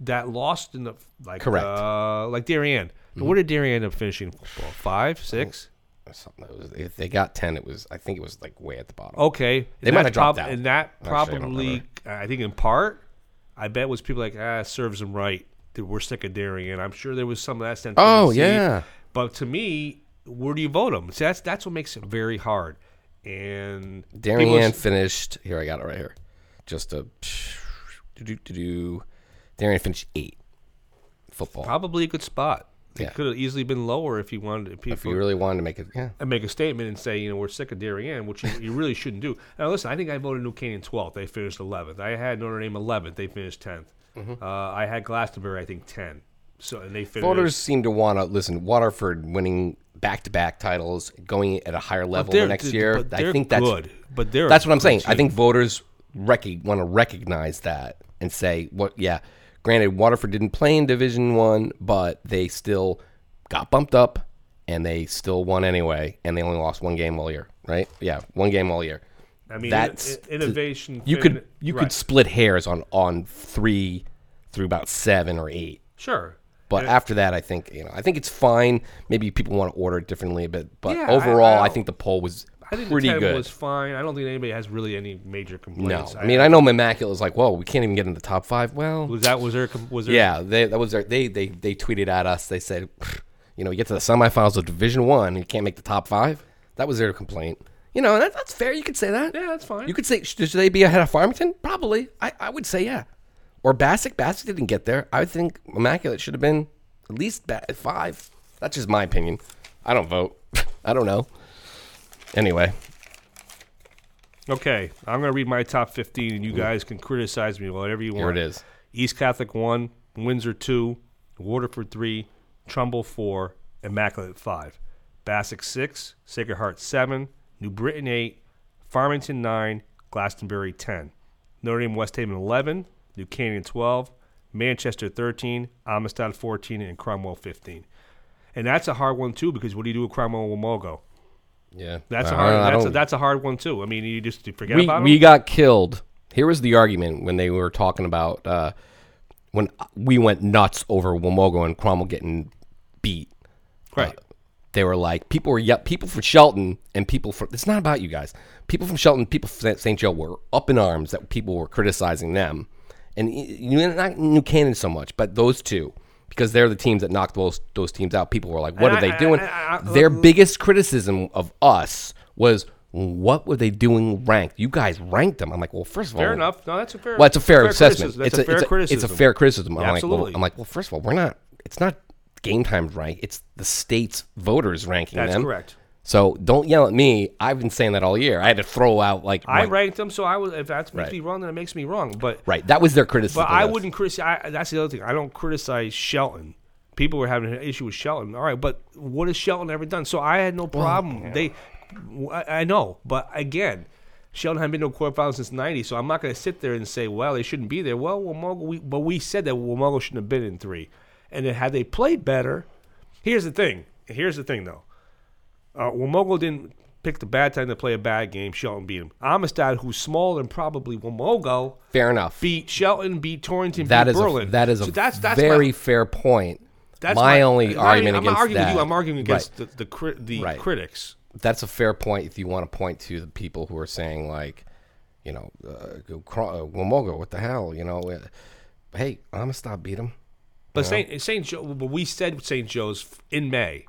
Speaker 2: That lost in the like
Speaker 10: Correct. Mm-hmm.
Speaker 2: uh, like Darien. Where did Darien end up finishing football? Five, six.
Speaker 10: Or something. Was, if they got ten, it was I think it was like way at the bottom.
Speaker 2: Okay,
Speaker 10: they might have dropped
Speaker 2: prob-
Speaker 10: out.
Speaker 2: And that
Speaker 10: Actually, I
Speaker 2: probably. I think, in part, I bet was people like ah serves them right that we're sick of Darien. I'm sure there was some of that sense.
Speaker 10: Oh, yeah.
Speaker 2: But to me, where do you vote them? See, that's that's what makes it very hard. And
Speaker 10: Darien finished. Here, I got it right here. Just a. Do, do, do, do. Finished eight. Football.
Speaker 2: probably a good spot. It
Speaker 10: Yeah.
Speaker 2: could have easily been lower if you wanted. If,
Speaker 10: If you really wanted to make it, yeah.
Speaker 2: and make a statement and say, you know, we're sick of Darien, which you, you really shouldn't do. Now, listen, I think I voted New Canaan 12th. They finished 11th. I had Notre Dame 11th. They finished 10th.
Speaker 10: Mhm.
Speaker 2: Uh, I had Glastonbury, I think, 10. So and they finished.
Speaker 10: Voters seem to want to listen. Waterford winning back-to-back titles, going at a higher level the next year. I think that's
Speaker 2: good. But they're
Speaker 10: that's what I'm saying. I think voters rec- want to recognize that and say, "What? Yeah, granted, Waterford didn't play in Division One, but they still got bumped up, and they still won anyway, and they only lost one game all year, right? Yeah, one game all year.
Speaker 2: I mean,
Speaker 10: that's
Speaker 2: i- innovation.
Speaker 10: You
Speaker 2: fin-
Speaker 10: could you
Speaker 2: right.
Speaker 10: could split hairs on on three through about seven or eight.
Speaker 2: Sure.
Speaker 10: But
Speaker 2: And-
Speaker 10: after that, I think you know, I think it's fine. Maybe people want to order it differently, but but
Speaker 2: Yeah,
Speaker 10: overall, I,
Speaker 2: I-
Speaker 10: think the poll was
Speaker 2: I think
Speaker 10: pretty
Speaker 2: the
Speaker 10: good.
Speaker 2: was fine. I don't think anybody has really any major complaints. no.
Speaker 10: I mean, I know Immaculate was like, "Whoa, we can't even get in the top five. Well,
Speaker 2: was that was there was there
Speaker 10: yeah, they, that was their, they they they tweeted at us. They said, you know, you get to the semifinals of Division One, you can't make the top five. That was their complaint. You know, that, that's fair. You could say that.
Speaker 2: Yeah, that's fine.
Speaker 10: You could say, should they be ahead of Farmington? Probably. I, I would say yeah. Or Bassick. Bassick didn't get there. I think Immaculate should have been at least ba- five. That's just my opinion. I don't vote. *laughs* I don't know. Anyway,
Speaker 2: Okay, I'm going to read my top 15, and you guys can criticize me whatever you want.
Speaker 10: Here it is.
Speaker 2: East Catholic 1, Windsor 2, Waterford 3, Trumbull 4, Immaculate 5. Bassick 6, Sacred Heart 7, New Britain 8, Farmington 9, Glastonbury 10. Notre Dame West Haven 11, New Canaan 12, Manchester 13, Amistad 14, and Cromwell 15. And that's a hard one, too, because what do you do with Cromwell and Wamogo?
Speaker 10: yeah,
Speaker 2: That's a hard. That's a, that's a hard one too. I mean, you just you forget
Speaker 10: we,
Speaker 2: about
Speaker 10: we got killed. Here was the argument when they were talking about uh, when we went nuts over Wamogo and Cromwell getting beat.
Speaker 2: Right.
Speaker 10: Uh, they were like people were yeah, people from Shelton and people from it's not about you guys. People from Shelton, people from St. Joe were up in arms that people were criticizing them, and you know, not New Canaan so much, but those two because they're the teams that knocked those those teams out. People were like, "What are they doing?"
Speaker 2: I- uh,
Speaker 10: Their biggest criticism of us was. What were they doing ranked? You guys ranked them. I'm like, well, first of all,
Speaker 2: Fair enough. No, that's a fair.
Speaker 10: well, it's a fair, assessment.
Speaker 2: criticism. That's
Speaker 10: it's
Speaker 2: a, fair
Speaker 10: it's
Speaker 2: criticism.
Speaker 10: It's a fair criticism. I'm like,
Speaker 2: Absolutely.
Speaker 10: well, I'm like, well, first of all, we're not. It's not game times rank. It's the state's voters ranking them.
Speaker 2: That's
Speaker 10: them.
Speaker 2: correct.
Speaker 10: So don't yell at me. I've been saying that all year. I had to throw out like
Speaker 2: I
Speaker 10: my-
Speaker 2: ranked them, so I was. If that makes
Speaker 10: Right.
Speaker 2: me wrong, then it makes me wrong. But
Speaker 10: right. That was their criticism.
Speaker 2: But I wouldn't criticize. That's the other thing. I don't criticize Shelton. People were having an issue with Shelton. All right, but what has Shelton ever done? So I had no problem. They, I, I know, but again, Shelton hadn't been to a quarterfinal since '90. So I'm not going to sit there and say, well, they shouldn't be there. Well, Wamogo, we, but we said that Wamogo shouldn't have been in three, and then had they played better, here's the thing. Here's the thing, though. Uh, Wamogo didn't pick the bad time to play a bad game. Shelton beat him. Amistad, who's smaller than probably Wamogo,
Speaker 10: Fair enough.
Speaker 2: beat Shelton, beat Torrington,
Speaker 10: That
Speaker 2: beat
Speaker 10: is
Speaker 2: Berlin.
Speaker 10: a that is
Speaker 2: So
Speaker 10: a
Speaker 2: that's, that's
Speaker 10: very
Speaker 2: my,
Speaker 10: fair point.
Speaker 2: that's
Speaker 10: my, only argument
Speaker 2: I'm not arguing
Speaker 10: that.
Speaker 2: with you. I'm arguing against
Speaker 10: Right.
Speaker 2: the the, cri- the
Speaker 10: Right.
Speaker 2: critics.
Speaker 10: That's a fair point. If you want to point to the people who are saying like, you know, uh, go Cro- uh, what the hell, you know? Uh, hey, Amistad beat him.
Speaker 2: But? Saint Saint Joe, but we said Saint Joe's in May.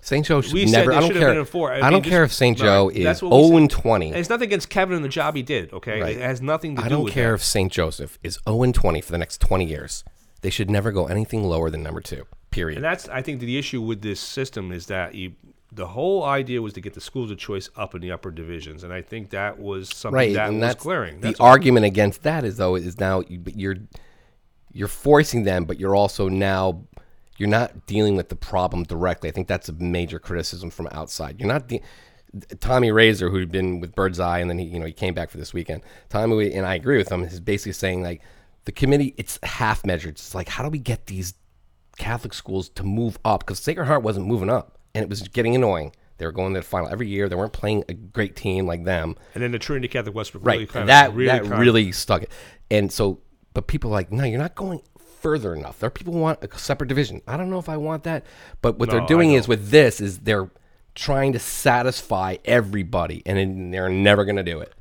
Speaker 10: St. Joe should
Speaker 2: We
Speaker 10: never. I don't care. I,
Speaker 2: mean,
Speaker 10: don't
Speaker 2: just-
Speaker 10: care if St. Joe
Speaker 2: that's
Speaker 10: is 0
Speaker 2: said.
Speaker 10: Oh and 20.
Speaker 2: And it's nothing against Kevin and the job he did. Okay,
Speaker 10: Right.
Speaker 2: it has nothing to
Speaker 10: I
Speaker 2: do
Speaker 10: I
Speaker 2: don't
Speaker 10: care
Speaker 2: that.
Speaker 10: if St. Joseph is 0 and 20 for the next 20 years. They should never go anything lower than number two. Period.
Speaker 2: And that's I think the issue with this system is that you, the whole idea was to get the schools of choice up in the upper divisions, and I think that was something
Speaker 10: right,
Speaker 2: that
Speaker 10: and
Speaker 2: was
Speaker 10: that's
Speaker 2: glaring.
Speaker 10: the
Speaker 2: That's all.
Speaker 10: argument against that is though is now you, you're you're forcing them, but you're also now you're not dealing with the problem directly. I think that's a major criticism from outside. You're not. De- Tommy Razor, who'd been with Birdseye, and then he, you know, he came back for this weekend. Tommy, and I agree with him, is basically saying like the committee, it's half measured. It's like how do we get these Catholic schools to move up? Because Sacred Heart wasn't moving up, and it was getting annoying. They were going to the final every year. They weren't playing a great team like them.
Speaker 2: And then the Trinity Catholic Westbrook
Speaker 10: Right.
Speaker 2: really kind
Speaker 10: that
Speaker 2: of really
Speaker 10: that really stuck it. And so, but people are like, no, you're not going further enough. There are people who want a separate division. I don't know if I want that. But what
Speaker 2: No,
Speaker 10: they're doing is with this is they're trying to satisfy everybody, and they're never going to do it.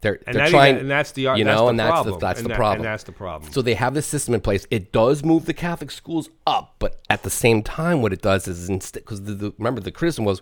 Speaker 10: They're,
Speaker 2: And
Speaker 10: they're trying,
Speaker 2: and that's the-
Speaker 10: you
Speaker 2: that's
Speaker 10: know,
Speaker 2: the
Speaker 10: and that's the that's
Speaker 2: And
Speaker 10: the
Speaker 2: that-
Speaker 10: problem.
Speaker 2: and that's the problem.
Speaker 10: So they have this system in place. It does move the Catholic schools up, but at the same time, what it does is instead, because the, the, remember the criticism was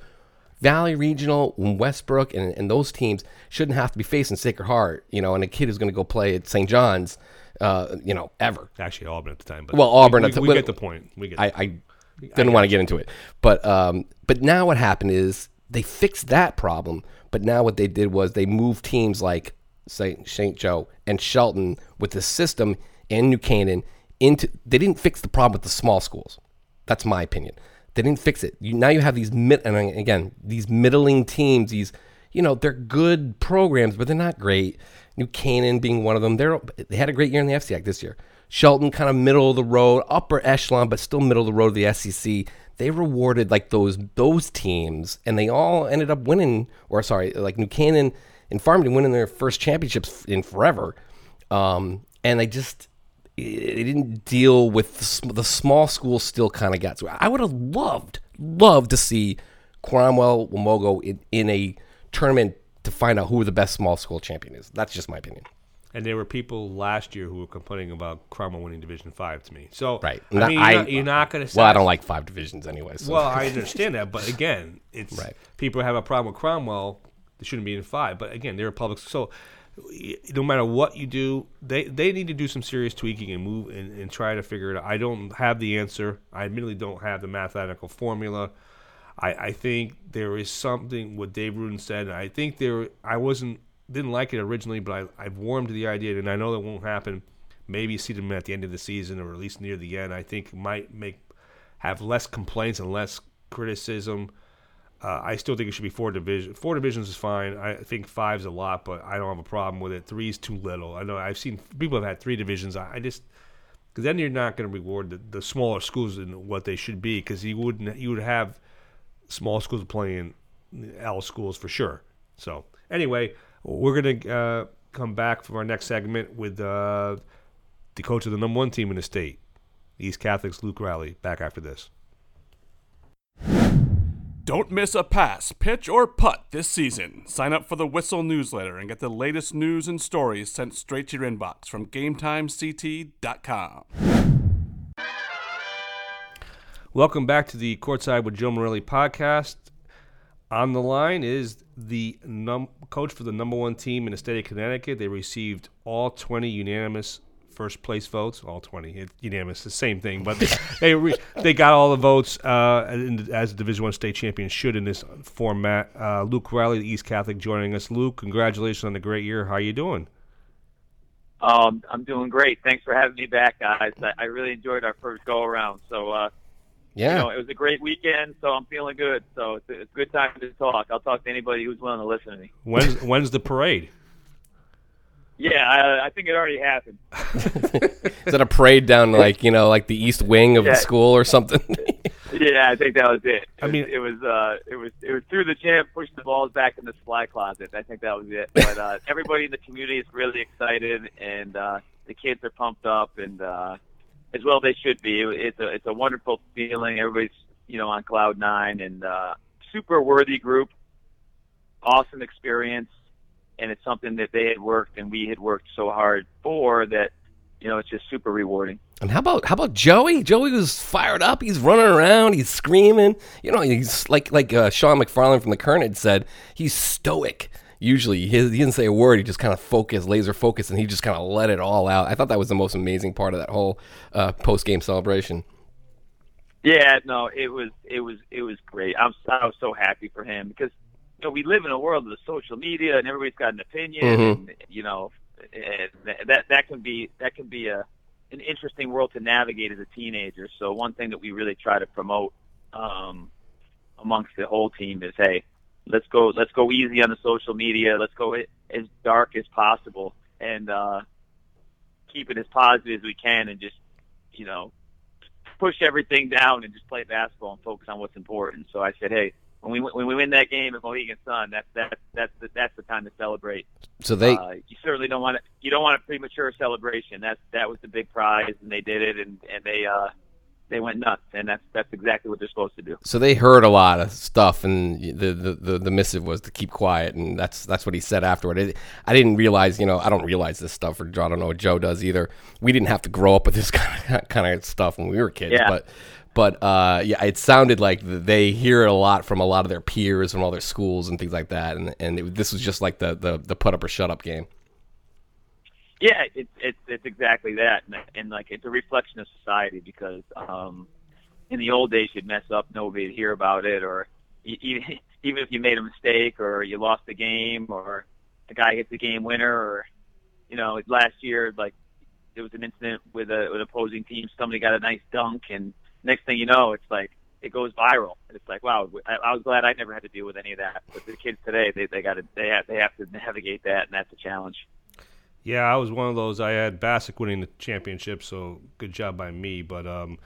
Speaker 10: Valley Regional, Westbrook, and, and those teams shouldn't have to be facing Sacred Heart, you know, and a kid who's going to go play at St. John's, uh, you know, ever.
Speaker 2: Actually, Auburn at the time. But
Speaker 10: Well, Auburn.
Speaker 2: We,
Speaker 10: at the-
Speaker 2: we,
Speaker 10: well,
Speaker 2: get the point. We get.
Speaker 10: I, I didn't want to get into it, but um, but now what happened is they fixed that problem. But now what they did was they moved teams like Saint Saint Joe and Shelton with the system and New Canaan into. They didn't fix the problem with the small schools. That's my opinion. They didn't fix it. You, now you have these mid and again these middling teams. These you know they're good programs, but they're not great. New Canaan being one of them. They're they had a great year in the FCIAC this year. Shelton kind of middle of the road, upper echelon, but still middle of the road of the SCC. They rewarded like those those teams, and they all ended up winning. Or sorry, like New Canaan and Farmington winning their first championships in forever, um, and they just they didn't deal with the, the small schools. Still kind of got. So I would have loved loved to see Cromwell Wamogo in, in a tournament to find out who the best small school champion is. That's just my opinion.
Speaker 2: And there were people last year who were complaining about Cromwell winning Division Five to me. So
Speaker 10: Right.
Speaker 2: I mean,
Speaker 10: I-
Speaker 2: you're, not, you're not going to.
Speaker 10: Well, I don't like five divisions anyway. So.
Speaker 2: Well, I *laughs* understand that, but again, it's
Speaker 10: Right.
Speaker 2: people have a problem with Cromwell. They shouldn't be in five, but again, they're a public. So no matter what you do, they they need to do some serious tweaking and move and, and try to figure it out. I don't have the answer. I admittedly don't have the mathematical formula. I, I think there is something what Dave Ruden said. I think there I wasn't didn't like it originally, but I, I've warmed to the idea, and I know that won't happen. Maybe see them at the end of the season or at least near the end. I think might make have less complaints and less criticism. Uh, I still think it should be four divisions. Four divisions is fine. I think five's a lot, but I don't have a problem with it. Three's too little. I know I've seen people have had three divisions. I, I just because then you're not going to reward the, the smaller schools in what they should be because you wouldn't you would have small schools playing L schools for sure. So anyway, we're gonna uh, come back from our next segment with uh, the coach of the number one team in the state, East Catholics Luke Riley. Back after this.
Speaker 11: Don't miss a pass, pitch, or putt this season. Sign up for the Whistle newsletter and get the latest news and stories sent straight to your inbox from GameTimeCT.com.
Speaker 2: Welcome back to the Courtside with Joe Morelli podcast. On the line is the num- coach for the number one team in the state of Connecticut. They received all 20 unanimous first place votes. All 20 it, unanimous, the same thing, but *laughs* they re- they got all the votes uh, in, as the Division One state champion should in this format. Uh, Luke Riley, the East Catholic, joining us. Luke, congratulations on the great year. How are you doing?
Speaker 12: Um, I'm doing great. Thanks for having me back, guys. I, I really enjoyed our first go around. So, uh,
Speaker 10: Yeah.
Speaker 12: you know, it was a great weekend. So I'm feeling good. So it's a, it's a good time to talk. I'll talk to anybody who's willing to listen to me.
Speaker 2: When's *laughs* when's the parade?
Speaker 12: Yeah, I, I think it already happened. *laughs*
Speaker 10: Is that a parade down like you know like the east wing of
Speaker 12: Yeah.
Speaker 10: the school or something? *laughs*
Speaker 12: Yeah, I think that was it.
Speaker 2: I mean-
Speaker 12: it was uh, it was it was through the gym, pushing the balls back in the supply closet. I think that was it. But uh, everybody in the community is really excited, and uh, the kids are pumped up, and uh, as well they should be. It's a it's a wonderful feeling. Everybody's you know on cloud nine, and uh, super worthy group, awesome experience, and it's something that they had worked and we had worked so hard for that. You know, it's just super rewarding.
Speaker 10: And how about how about Joey? Joey was fired up. He's running around. He's screaming. You know, he's like like uh, Sean McFarland from the Courant said. He's stoic. Usually, he, he didn't say a word. He just kind of focused, laser focused, and he just kind of let it all out. I thought that was the most amazing part of that whole uh, post game celebration.
Speaker 12: Yeah, no, it was it was it was great. I'm I was so happy for him because you know we live in a world of the social media and everybody's got an opinion
Speaker 10: Mhm.
Speaker 12: and you know and that that can be that can be a an interesting world to navigate as a teenager. So one thing that we really try to promote um, amongst the whole team is hey, let's go let's go easy on the social media. Let's go as dark as possible and uh, keep it as positive as we can and just you know push everything down and just play basketball and focus on what's important. So I said, hey, when we when we win that game at Mohegan Sun, that's that's that's the, that's the time to celebrate.
Speaker 10: So they
Speaker 12: uh, you certainly don't want to you don't want a premature celebration. That's that was the big prize, and they did it, and and they uh they went nuts, and that's that's exactly what they're supposed to do.
Speaker 10: so they heard a lot of stuff, and the, the, the, the missive was to keep quiet, and that's that's what he said afterward. It, I didn't realize, you know, I don't realize this stuff, or I don't know what Joe does either. We didn't have to grow up with this *laughs* kind of kind of stuff when we were kids,
Speaker 12: Yeah.
Speaker 10: but but uh, yeah, it sounded like they hear it a lot from a lot of their peers from all their schools and things like that, and and it, this was just like the, the the put up or shut up game.
Speaker 12: Yeah, it's it's it's exactly that, and, and like it's a reflection of society because um, in the old days you'd mess up, nobody'd hear about it, or e- even *laughs* even if you made a mistake or you lost the game or the guy hits the game winner, or you know last year like there was an incident with a with opposing team, somebody got a nice dunk, and next thing you know, it's like it goes viral. And it's like, wow, I, I was glad I never had to deal with any of that. But the kids today, they they got to they have they have to navigate that, and that's a challenge.
Speaker 2: Yeah, I was one of those. I had Bassick winning the championship, so good job by me. But um,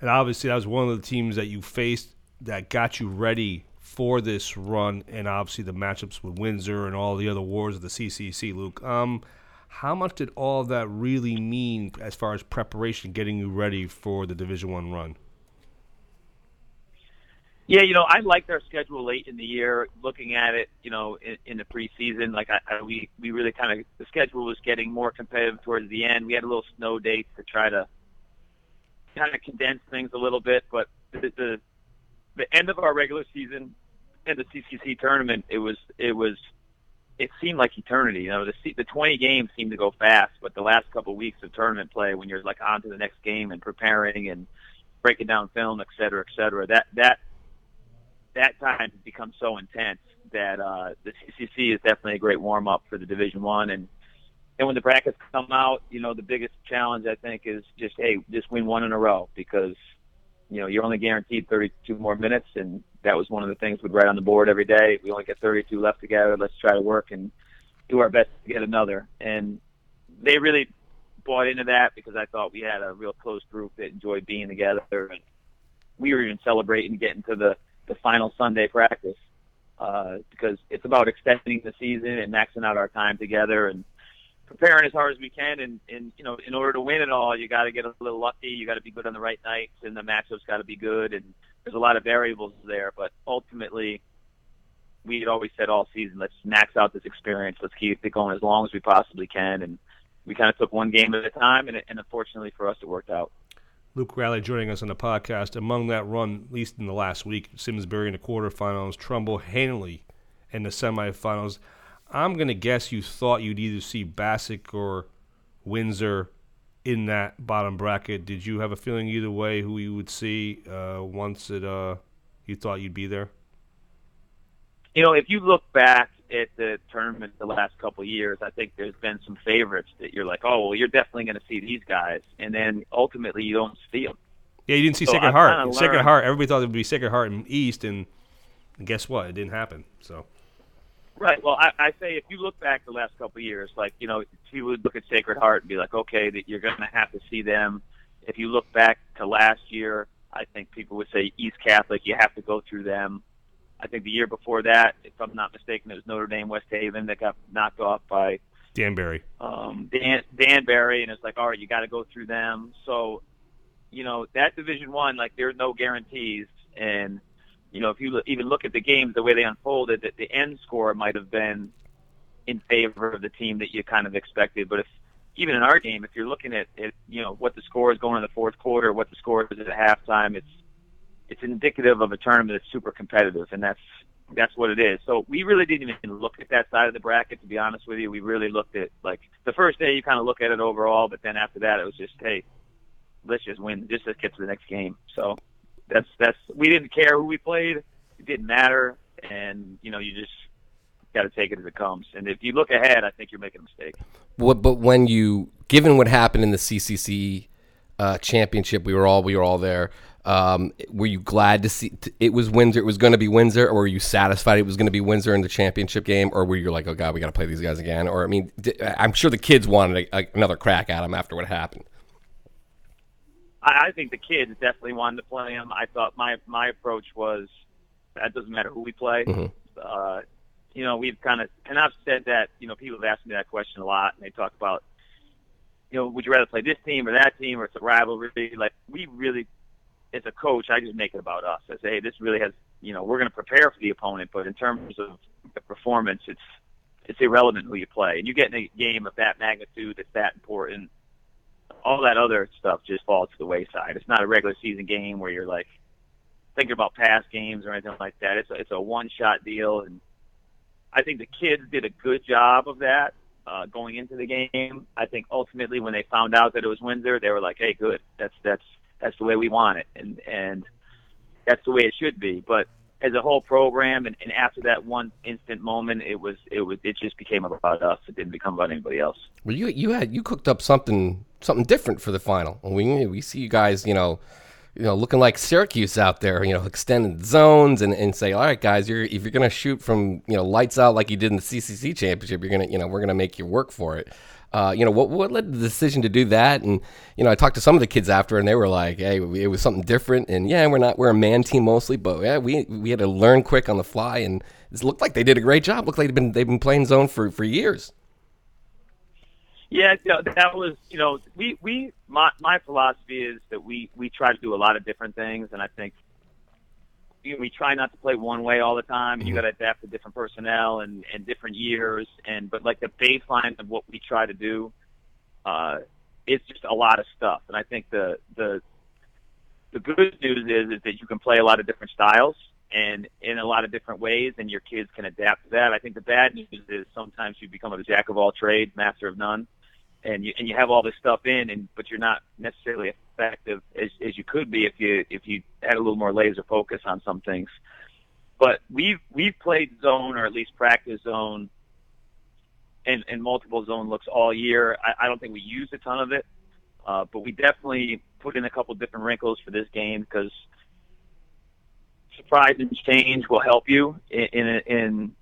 Speaker 2: and obviously that was one of the teams that you faced that got you ready for this run, and obviously the matchups with Windsor and all the other wars of the CCC. Luke, um, how much did all that really mean as far as preparation, getting you ready for the Division One run?
Speaker 12: Yeah, you know, I liked our schedule late in the year. Looking at it, you know, in, in the preseason, like I, I, we we really kind of the schedule was getting more competitive towards the end. We had a little snow dates to try to kind of condense things a little bit, but the the, the end of our regular season and the CCC tournament, it was it was it seemed like eternity. You know, the the 20 games seemed to go fast, but the last couple of weeks of tournament play, when you're like on to the next game and preparing and breaking down film, et cetera, et cetera, that that that time has become so intense that uh, the CCC is definitely a great warm up for the Division One. And and when the brackets come out, you know the biggest challenge I think is just hey, just win one in a row because you know you're only guaranteed 32 more minutes, and that was one of the things we'd write on the board every day. We only get 32 left together. Let's try to work and do our best to get another. And they really bought into that because I thought we had a real close group that enjoyed being together, and we were even celebrating getting to the the final Sunday practice uh, because it's about extending the season and maxing out our time together and preparing as hard as we can. And, and you know, in order to win it all, you got to get a little lucky. You got to be good on the right nights, and the matchups got to be good. And there's a lot of variables there, but ultimately, we had always said all season, let's max out this experience. Let's keep it going as long as we possibly can. And we kind of took one game at a time, and, and unfortunately for us, it worked out.
Speaker 2: Luke Riley joining us on the podcast. Among that run, at least in the last week, Simsbury in the quarterfinals, Trumbull, Hanley in the semifinals. I'm going to guess you thought you'd either see Bassick or Windsor in that bottom bracket. Did you have a feeling either way who you would see uh, once it uh, you thought you'd be there?
Speaker 12: You know, if you look back at the tournament the last couple of years, I think there's been some favorites that you're like, oh, well, you're definitely going to see these guys, and then ultimately you don't see them.
Speaker 2: Yeah, you didn't see so Sacred Heart. Sacred Heart. Everybody thought it would be Sacred Heart in East, and guess what? It didn't happen. So.
Speaker 12: Right. Well, I, I say if you look back the last couple of years, like you know, if you would look at Sacred Heart and be like, okay, that you're going to have to see them. If you look back to last year, I think people would say East Catholic, you have to go through them. I think the year before that, if I'm not mistaken, it was Notre Dame West Haven that got knocked off by
Speaker 2: Danbury.
Speaker 12: Um, Dan Danbury, and it's like, all right, you got to go through them. So, you know, that Division One, like, there are no guarantees, and you know, if you even look at the games, the way they unfolded, that the end score might have been in favor of the team that you kind of expected. But if even in our game, if you're looking at, at you know what the score is going in the fourth quarter, what the score is at halftime, it's it's indicative of a tournament that's super competitive, and that's that's what it is. So we really didn't even look at that side of the bracket. To be honest with you, we really looked at like the first day you kind of look at it overall, but then after that it was just hey, let's just win, just let's get to the next game. So that's that's we didn't care who we played. It didn't matter, and you know you just got to take it as it comes. And if you look ahead, I think you're making a mistake.
Speaker 10: What, but when you, given what happened in the CCC uh, championship, we were all we were all there. Um, were you glad to see it was Windsor? It was going to be Windsor, or were you satisfied it was going to be Windsor in the championship game, or were you like, oh god, we got to play these guys again? Or I mean, I'm sure the kids wanted a, a, another crack at them after what happened.
Speaker 12: I, I think the kids definitely wanted to play them. I thought my my approach was that doesn't matter who we play.
Speaker 10: Mm-hmm.
Speaker 12: Uh, you know, we've kind of and I've said that. You know, people have asked me that question a lot, and they talk about, you know, would you rather play this team or that team, or it's a rivalry? Like we really as a coach, I just make it about us. I say, hey, this really has, you know, we're going to prepare for the opponent, but in terms of the performance, it's it's irrelevant who you play. And you get in a game of that magnitude, that's that important. All that other stuff just falls to the wayside. It's not a regular season game where you're like thinking about past games or anything like that. It's a, it's a one shot deal, and I think the kids did a good job of that uh, going into the game. I think ultimately when they found out that it was Windsor, they were like, "Hey, good. That's that's that's the way we want it, and and that's the way it should be. But as a whole program, and, and after that one instant moment, it was it was it just became about us. It didn't become about anybody else.
Speaker 10: Well, you you had you cooked up something something different for the final. We we see you guys, you know. You know, looking like Syracuse out there, you know, extended zones and, and say, all right, guys, you're if you're gonna shoot from you know lights out like you did in the CCC championship, you're gonna you know we're gonna make you work for it. Uh, you know, what what led the decision to do that? And you know, I talked to some of the kids after, and they were like, "Hey, it was something different." And yeah, we're not we're a man team mostly, but yeah, we we had to learn quick on the fly, and it looked like they did a great job. Looked like they've been they've been playing zone for for years.
Speaker 12: Yeah, you know, that was you know we we my my philosophy is that we we try to do a lot of different things, and I think you know, we try not to play one way all the time. You got to adapt to different personnel and and different years, and but like the baseline of what we try to do, uh, it's just a lot of stuff, and I think the the the good news is is that you can play a lot of different styles and in a lot of different ways, and your kids can adapt to that. I think the bad news is sometimes you become a jack of all trades, master of none and you and you have all this stuff in, and but you're not necessarily effective as as you could be if you if you had a little more laser focus on some things. But we've we've played zone or at least practice zone and, and multiple zone looks all year. I, I don't think we used a ton of it, uh, but we definitely put in a couple different wrinkles for this game because surprise and change will help you in in, in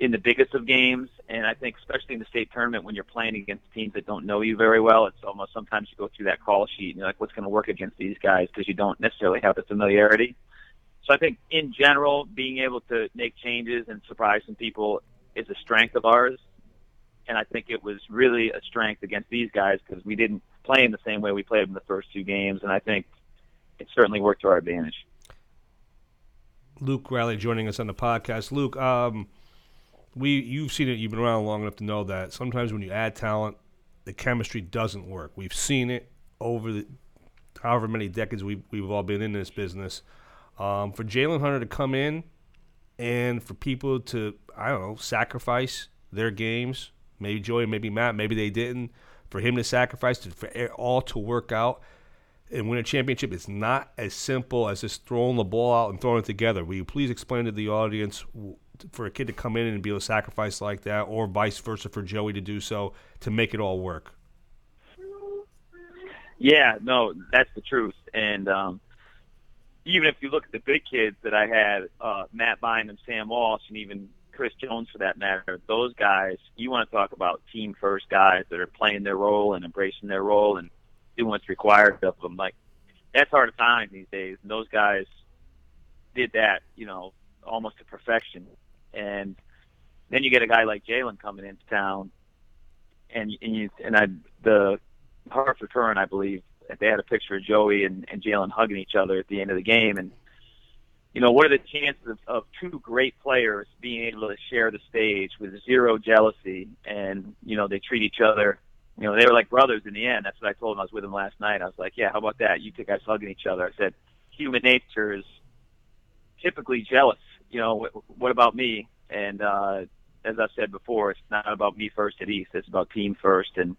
Speaker 12: in the biggest of games, and I think especially in the state tournament when you're playing against teams that don't know you very well, it's almost sometimes you go through that call sheet and you're like, what's going to work against these guys because you don't necessarily have the familiarity. So I think in general, being able to make changes and surprise some people is a strength of ours, and I think it was really a strength against these guys because we didn't play in the same way we played in the first two games, and I think it certainly worked to our advantage.
Speaker 2: Luke Riley joining us on the podcast. Luke, um, we you've seen it. You've been around long enough to know that sometimes when you add talent, the chemistry doesn't work. We've seen it over the however many decades we've we've all been in this business. Um, for Jalen Hunter to come in and for people to I don't know sacrifice their games, maybe Joey, maybe Matt, maybe they didn't. For him to sacrifice to, for it all to work out and win a championship, it's not as simple as just throwing the ball out and throwing it together. Will you please explain to the audience for a kid to come in and be able to sacrifice like that, or vice versa for Joey to do so to make it all work?
Speaker 12: Yeah, no, that's the truth. And um, even if you look at the big kids that I had, uh, Matt Bynum, Sam Walsh, and even Chris Jones for that matter, those guys, you want to talk about team first guys that are playing their role and embracing their role and doing what's required of them. Like, that's hard to find these days. And those guys did that, you know, almost to perfection. And then you get a guy like Jalen coming into town, and and you and I the Hartford Courant, I believe, they had a picture of Joey and, and Jalen hugging each other at the end of the game, and you know what are the chances of, of two great players being able to share the stage with zero jealousy, and you know they treat each other. You know, they were like brothers in the end. That's what I told him. I was with him last night. I was like, "Yeah, how about that? You two guys hugging each other." I said, "Human nature is typically jealous, you know, what, what about me? And uh, as I've said before, it's not about me first at East. It's about team first. And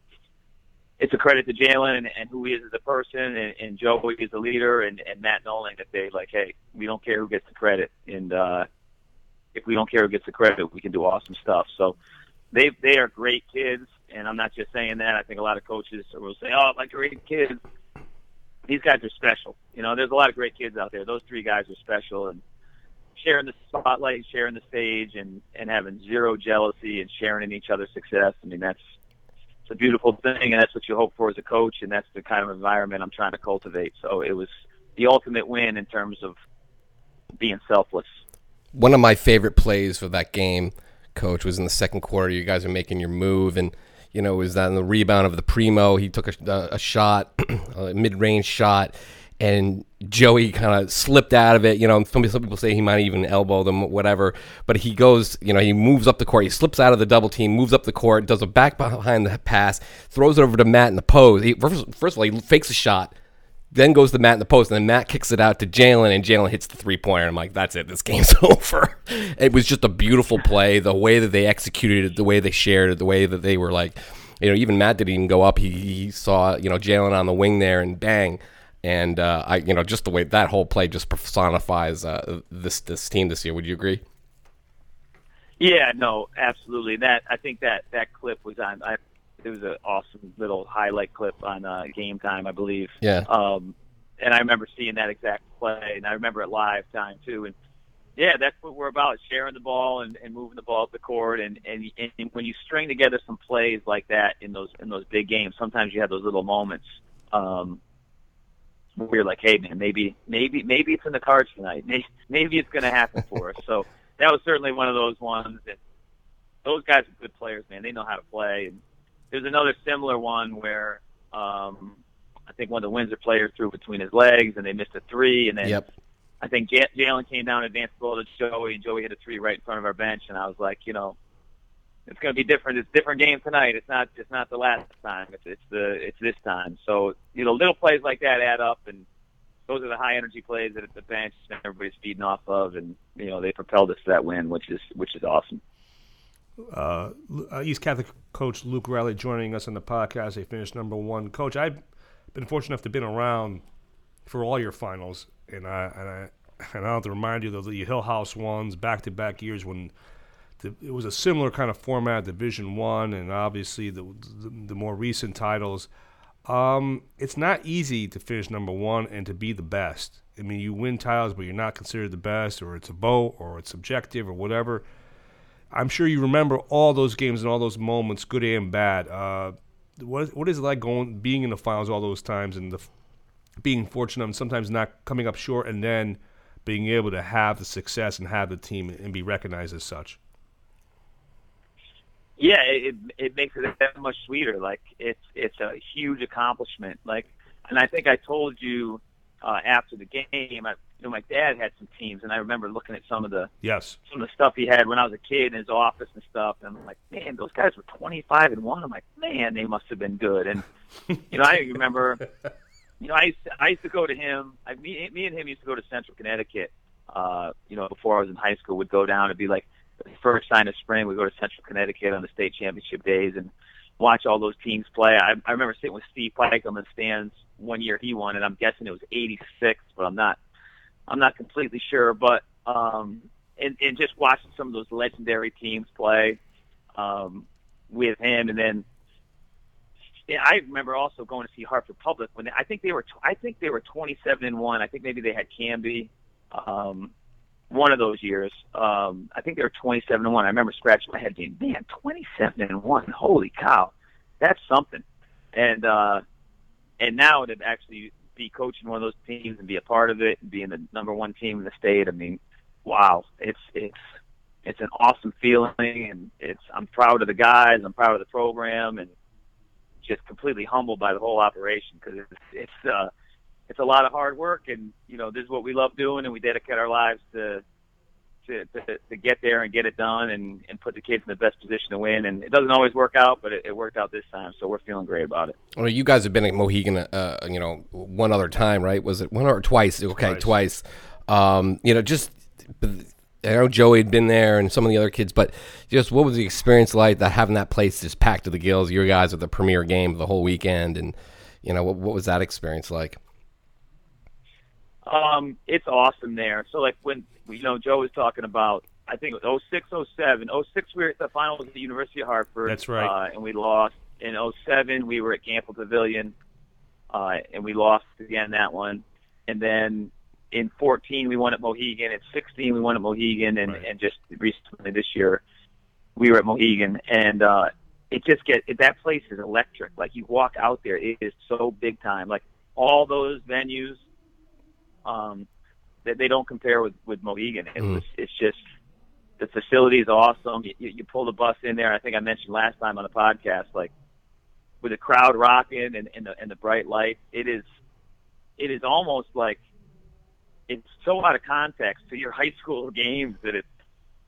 Speaker 12: it's a credit to Jalen and, and who he is as a person, and, and Joey as a leader, and, and Matt Nolan that they like, hey, we don't care who gets the credit, and uh, if we don't care who gets the credit, we can do awesome stuff. So they they are great kids, and I'm not just saying that. I think a lot of coaches will say, oh, my great kids. These guys are special. You know, there's a lot of great kids out there. Those three guys are special, and sharing the spotlight, sharing the stage, and and having zero jealousy and sharing in each other's success. I mean, that's it's a beautiful thing, and that's what you hope for as a coach, and that's the kind of environment I'm trying to cultivate. So it was the ultimate win in terms of being selfless.
Speaker 10: One of my favorite plays for that game, coach, was in the second quarter. You guys are making your move, and you know, was that in the rebound of the primo? He took a, a shot, *clears throat* a mid-range shot, and Joey kind of slipped out of it. You know, some, some people say he might even elbow them, whatever. But he goes, you know, he moves up the court. He slips out of the double team, moves up the court, does a back behind the pass, throws it over to Matt in the post. He, first, first of all, he fakes a shot, then goes to Matt in the post, and then Matt kicks it out to Jalen, and Jalen hits the three pointer. I'm like, that's it. This game's *laughs* over. It was just a beautiful play. The way that they executed it, the way they shared it, the way that they were like, you know, even Matt didn't even go up. He, he saw, you know, Jalen on the wing there, and bang and uh, I, you know, just the way that whole play just personifies uh, this this team this year. Would you agree?
Speaker 12: Yeah, no, absolutely. That I think that that clip was on. I, it was an awesome little highlight clip on uh, Game Time, I believe.
Speaker 10: Yeah.
Speaker 12: Um, and I remember seeing that exact play, and I remember it live time too. And yeah, that's what we're about: sharing the ball and, and moving the ball up the court. And, and and when you string together some plays like that in those in those big games, sometimes you have those little moments um, where you're like, "Hey, man, maybe maybe maybe it's in the cards tonight. *laughs* Maybe, maybe it's going to happen for us." So that was certainly one of those ones. And those guys are good players, man. They know how to play. And there's another similar one where um, I think one of the Windsor players threw between his legs and they missed a three, and then.
Speaker 10: Yep.
Speaker 12: I think Jalen came down and advanced the ball to Joey, and Joey hit a three right in front of our bench, and I was like, you know, it's going to be different. It's a different game tonight. It's not. It's not the last time. It's it's the it's this time. So you know, little plays like that add up, and those are the high energy plays that at the bench and everybody's feeding off of, and you know they propelled us to that win, which is which is awesome.
Speaker 2: Uh, East Catholic coach Luke Riley joining us on the podcast. They finished number one. Coach, I've been fortunate enough to been around for all your finals, and I and I and I have to remind you of the Hill House ones back to back years when the, it was a similar kind of format, Division One, and obviously the, the, the more recent titles. Um, it's not easy to finish number one and to be the best. I mean, you win titles, but you're not considered the best, or it's a vote, or it's subjective, or whatever. I'm sure you remember all those games and all those moments, good and bad. Uh, what what is it like going being in the finals all those times and the being fortunate and sometimes not coming up short, and then being able to have the success and have the team and be recognized as such?
Speaker 12: Yeah, it it makes it that much sweeter. Like it's it's a huge accomplishment. Like, and I think I told you uh, after the game. I, you know, my dad had some teams, and I remember looking at some of the
Speaker 2: yes
Speaker 12: some of the stuff he had when I was a kid in his office and stuff. And I'm like, man, those guys were 25 and one. I'm like, man, they must have been good. And you know, I remember *laughs* you know, I used to, I used to go to him. I, me, me and him used to go to Central Connecticut. Uh, you know, before I was in high school, would go down and be like first sign of spring. We go to Central Connecticut on the state championship days and watch all those teams play. I, I remember sitting with Steve Pike on the stands one year he won, and I'm guessing it was '86, but I'm not. I'm not completely sure, but um, and, and just watching some of those legendary teams play um, with him, and then yeah, I remember also going to see Hartford Public when they, I think they were I think they were 27 and one. I think maybe they had Canby. Um, one of those years, um, I think they were 27 and one. I remember scratching my head, being, man, 27 and one. Holy cow, that's something. And uh, and now to actually be coaching one of those teams and be a part of it and being the number one team in the state, I mean, wow, it's it's it's an awesome feeling, and it's I'm proud of the guys, I'm proud of the program, and just completely humbled by the whole operation because it's it's uh, it's a lot of hard work, and you know this is what we love doing, and we dedicate our lives to to to, to get there and get it done, and and put the kids in the best position to win. And it doesn't always work out, but it, it worked out this time, so we're feeling great about it.
Speaker 10: Well, you guys have been at Mohegan, uh, you know, one other time, right? Was it one or twice? Okay, twice. twice. Um, you know, just I know Joey had been there and some of the other kids, but just what was the experience like that having that place just packed to the gills? Your guys at the premier game of the whole weekend, and you know what, what was that experience like?
Speaker 12: Um, it's awesome there. So like when you know Joe was talking about, I think it was 06, 07. 06 we were at the finals at the University of Hartford.
Speaker 2: That's right.
Speaker 12: Uh, and we lost. In 07 we were at Gampel Pavilion, uh, and we lost again that one. And then in 14 we won at Mohegan. In 16 we won at Mohegan, and right. and just recently this year we were at Mohegan, and uh, it just get it, that place is electric. Like you walk out there, it is so big time. Like all those venues, um, that they don't compare with with Mohegan. It
Speaker 10: Mm.
Speaker 12: was it's just the facility is awesome. You, you, you pull the bus in there. I think I mentioned last time on the podcast, like with the crowd rocking and, and the and the bright lights, it is it is almost like it's so out of context to your high school games that it's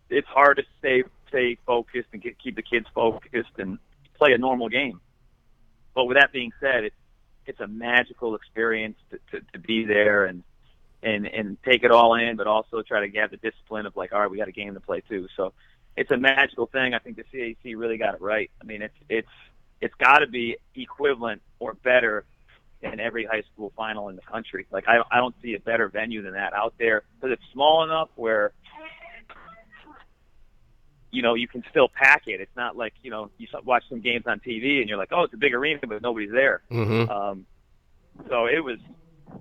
Speaker 12: it's hard to stay stay focused and get, keep the kids focused and play a normal game. But with that being said, it's it's a magical experience to, to, to be there and and and take it all in, but also try to have the discipline of like, all right, we got a game to play too. So it's a magical thing. I think the CIAC really got it right. I mean, it's it's it's got to be equivalent or better in every high school final in the country. Like I I don't see a better venue than that out there because it's small enough where you know you can still pack it. It's not like you know you watch some games on TV and you're like, oh, it's a big arena, but nobody's there.
Speaker 10: Mhm.
Speaker 12: Um, so it was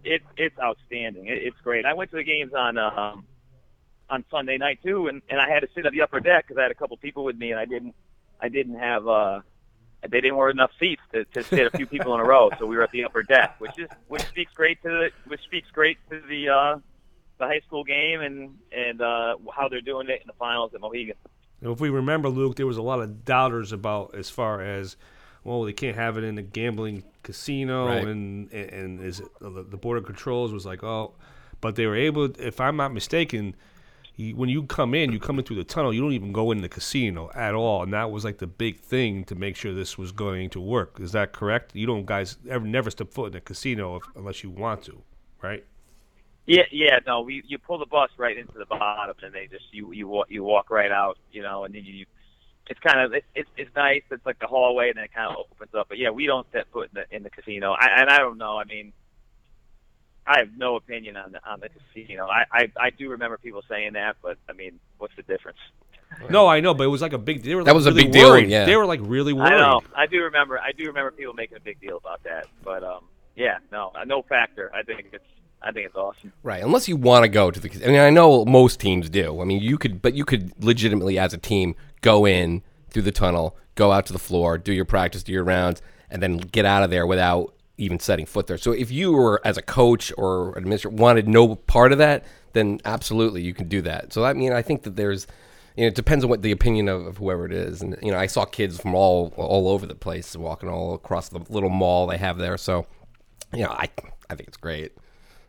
Speaker 12: it it's outstanding. It, it's great. I went to the games on um, on Sunday night too, and and I had to sit at the upper deck because I had a couple people with me, and I didn't I didn't have uh they didn't order enough seats to, to sit a few people in a row, so we were at the upper deck, which is which speaks great to the which speaks great to the uh, the high school game and and uh, how they're doing it in the finals at Mohegan.
Speaker 2: If we remember, Luke, there was a lot of doubters about as far as well, they can't have it in a gambling casino,
Speaker 10: Right.
Speaker 2: and and, and is it, the, border controls was like, oh, but they were able. If I'm not mistaken, you, when you come in, you come in through the tunnel. You don't even go in the casino at all, and that was like the big thing to make sure this was going to work. Is that correct? You don't guys ever never step foot in a casino if, unless you want to, right?
Speaker 12: Yeah, yeah, no, we you pull the bus right into the bottom, and they just you you walk you walk right out, you know, and then you. It's kind of it's it's, it's nice. It's like the hallway, and then it kind of opens up. But yeah, we don't set foot in the in the casino. I, and I don't know. I mean, I have no opinion on the on the casino. I, I I do remember people saying that, but I mean, what's the difference?
Speaker 2: No, I know, but it was like a big. They were
Speaker 10: That
Speaker 2: like
Speaker 10: was a
Speaker 2: really
Speaker 10: big deal,
Speaker 2: worried.
Speaker 10: yeah.
Speaker 2: They were like really worried.
Speaker 12: I know. I do remember. I do remember people making a big deal about that. But um, yeah, no, no factor. I think it's I think it's awesome.
Speaker 10: Right, unless you want to go to the. I mean, I know most teams do. I mean, you could, but you could legitimately, as a team, go in through the tunnel, go out to the floor, do your practice, do your rounds, and then get out of there without even setting foot there. So, if you were as a coach or administrator wanted no part of that, then absolutely you can do that. So, I mean, I think that there's. You know, it depends on what the opinion of, of whoever it is, and you know, I saw kids from all all over the place walking all across the little mall they have there. So, you know, I I think it's great.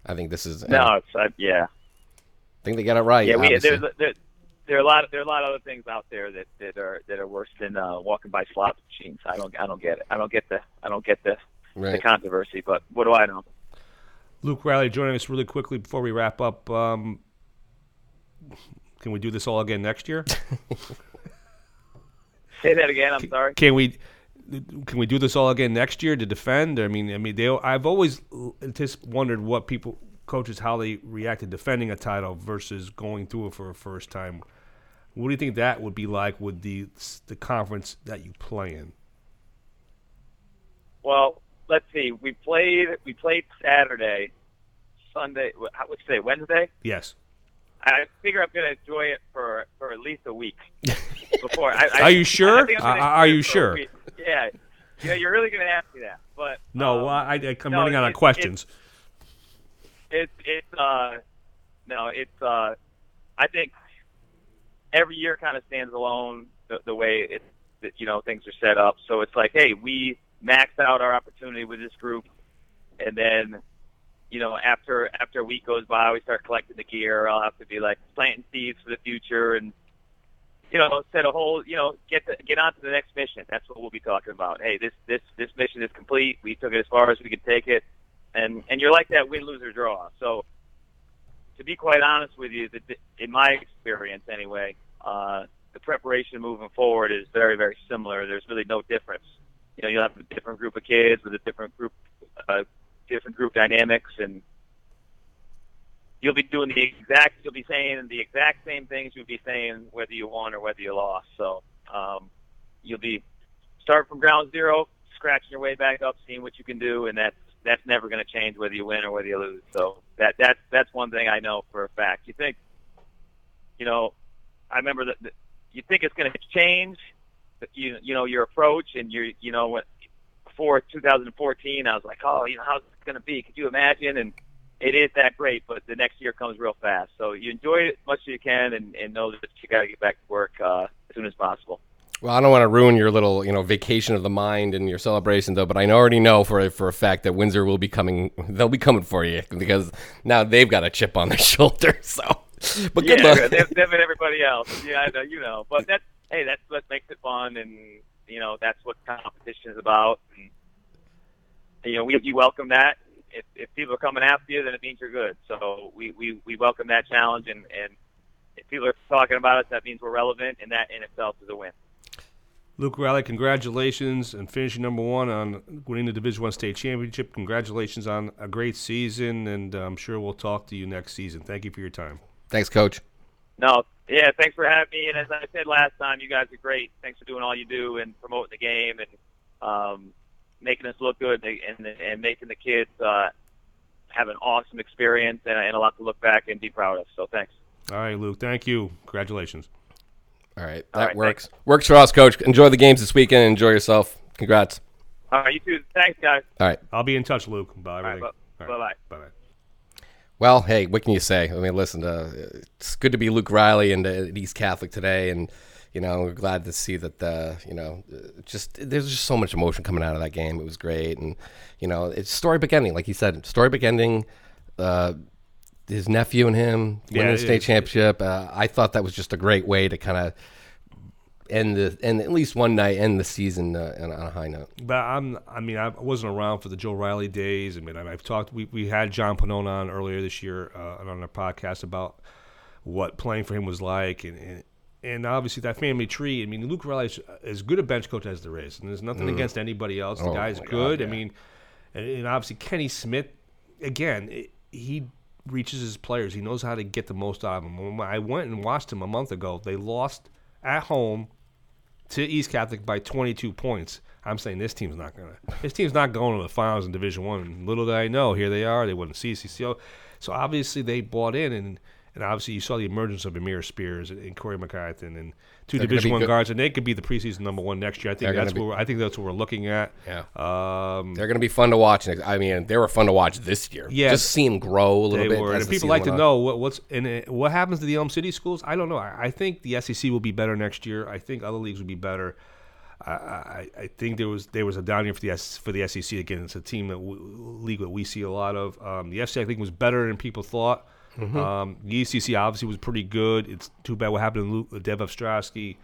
Speaker 10: I think this is
Speaker 12: No, it's uh, yeah.
Speaker 10: I think they got it right.
Speaker 12: yeah, we, there's there, there are a lot of there are a lot of other things out there that, that are that are worse than uh, walking by slot machines. I don't I don't get it. I don't get the I don't get the the controversy. But what do I know?
Speaker 2: Luke Riley joining us really quickly before we wrap up. Um, can we do this all again next year? *laughs*
Speaker 12: Say that again. I'm sorry.
Speaker 2: Can we? Can we do this all again next year to defend? I mean, I mean, they. I've always just wondered what people, coaches, how they react to defending a title versus going through it for a first time. What do you think that would be like with the the conference that you play in?
Speaker 12: Well, let's see. We played we played Saturday, Sunday. What's today? Wednesday.
Speaker 2: Yes.
Speaker 12: I figure I'm going to enjoy it for for at least a week *laughs* before. I, I,
Speaker 2: Are you sure?
Speaker 12: I I'm
Speaker 2: Are- you
Speaker 12: it for a
Speaker 2: sure?
Speaker 12: Yeah. Yeah, you're really going to ask me that, but
Speaker 2: No,
Speaker 12: um,
Speaker 2: well, I, I, I'm
Speaker 12: no,
Speaker 2: running out of questions.
Speaker 12: It's it's uh no, it's uh I think every year kind of stands alone the, the way it that, you know things are set up. So it's like, hey, we maxed out our opportunity with this group, and then you know after after a week goes by, we start collecting the gear. I'll have to be like planting seeds for the future and. You know, set a whole. You know, get get on to the next mission. That's what we'll be talking about. Hey, this this this mission is complete. We took it as far as we could take it, and and you're like that win, lose or draw. So to be quite honest with you, in my experience anyway, uh, the preparation moving forward is very, very similar. There's really no difference. You know, you'll have a different group of kids with a different group, uh, different group dynamics, and you'll be doing the exact, you'll be saying the exact same things you'll be saying whether you won or whether you lost. So um, you'll be start from ground zero, scratching your way back up, seeing what you can do, and that's that's never going to change whether you win or whether you lose. So that that's that's one thing I know for a fact. You think, you know, I remember that that you think it's going to change, you you know your approach and your you know what before 2014 I was like, oh, you know, how's it going to be? Could you imagine? And it is that great, but the next year comes real fast. So you enjoy it as much as you can, and, and know that you got to get back to work uh, as soon as possible.
Speaker 10: Well, I don't want to ruin your little, you know, vacation of the mind and your celebration, though. But I already know for for a fact that Windsor will be coming. They'll be coming for you because now they've got a chip on their *laughs* shoulder. So, *laughs* but good
Speaker 12: yeah,
Speaker 10: luck.
Speaker 12: them, them and everybody else. Yeah, I know, you know. But that's hey, that's what makes it fun, and you know that's what competition is about. And, you know, we we welcome that. If if people are coming after you, then it means you're good. So we we we welcome that challenge, and and if people are talking about us, that means we're relevant, and that in itself is a win.
Speaker 2: Luke Riley, congratulations on finishing number one on winning the Division One state championship. Congratulations on a great season, and I'm sure we'll talk to you next season. Thank you for your time.
Speaker 10: Thanks, Coach.
Speaker 12: No, yeah, thanks for having me. And as I said last time, you guys are great. Thanks for doing all you do and promoting the game and um, making us look good and, and, and making the kids uh, have an awesome experience and, and a lot to look back and be proud of. So thanks.
Speaker 2: All right, Luke. Thank you. Congratulations.
Speaker 10: All right, that
Speaker 12: right,
Speaker 10: works. Works for us, Coach. Enjoy the games this weekend. Enjoy yourself. Congrats.
Speaker 12: All right, you too. Thanks, guys.
Speaker 10: All right.
Speaker 2: I'll be in touch, Luke, about
Speaker 12: All right,
Speaker 2: everything.
Speaker 12: bye bye.
Speaker 2: Bye bye.
Speaker 10: Well, hey, what can you say? I mean, listen, uh, it's good to be Luke Riley and uh, East Catholic today, and you know, we're glad to see that. Uh, you know, just there's just so much emotion coming out of that game. It was great, and you know, it's storybook ending, like you said, storybook ending. Uh, his nephew and him
Speaker 2: Yeah,
Speaker 10: winning
Speaker 2: it
Speaker 10: the state championship. Uh, I thought that was just a great way to kind of end the end at least one night end the season uh, on a high note.
Speaker 2: But I'm, I mean, I wasn't around for the Joe Riley days. I mean, I've talked. We, we had John Panone on earlier this year uh, on our podcast about what playing for him was like, and, and and obviously that family tree. I mean, Luke Riley is as good a bench coach as there is, and there's nothing
Speaker 10: Mm.
Speaker 2: against anybody else. The
Speaker 10: Oh,
Speaker 2: guy's
Speaker 10: my God,
Speaker 2: good. I mean, and, and obviously Kenny Smith, again, it, he reaches his players. He knows how to get the most out of them. When I went and watched him a month ago, they lost at home to East Catholic by 22 points. I'm saying this team's not gonna. This team's not going to the finals in Division One. Little did I know, here they are. They won the CCCO, so obviously they bought in, and and obviously you saw the emergence of Amir Spears and, and Corey McCarthy and two
Speaker 10: They're
Speaker 2: Division One
Speaker 10: good.
Speaker 2: guards, and they could be the preseason number one next year. I think
Speaker 10: They're
Speaker 2: that's
Speaker 10: be-
Speaker 2: what I think that's what we're looking at.
Speaker 10: Yeah.
Speaker 2: Um,
Speaker 10: They're going to be fun to watch. next- I mean, they were fun to watch this year.
Speaker 2: Yeah,
Speaker 10: just see them grow a little bit.
Speaker 2: Were. And people like to
Speaker 10: on.
Speaker 2: know what, what's and uh, what happens to the Elm City schools. I don't know. I, I think the SCC will be better next year. I think other leagues will be better. I, I, I think there was there was a down year for the S, for the SCC again. It's a team that w- league that we see a lot of. Um, the FCC I think was better than people thought.
Speaker 10: Mhm.
Speaker 2: Um, the ECC obviously was pretty good. It's too bad what happened to Luke, Dev Ostrowski,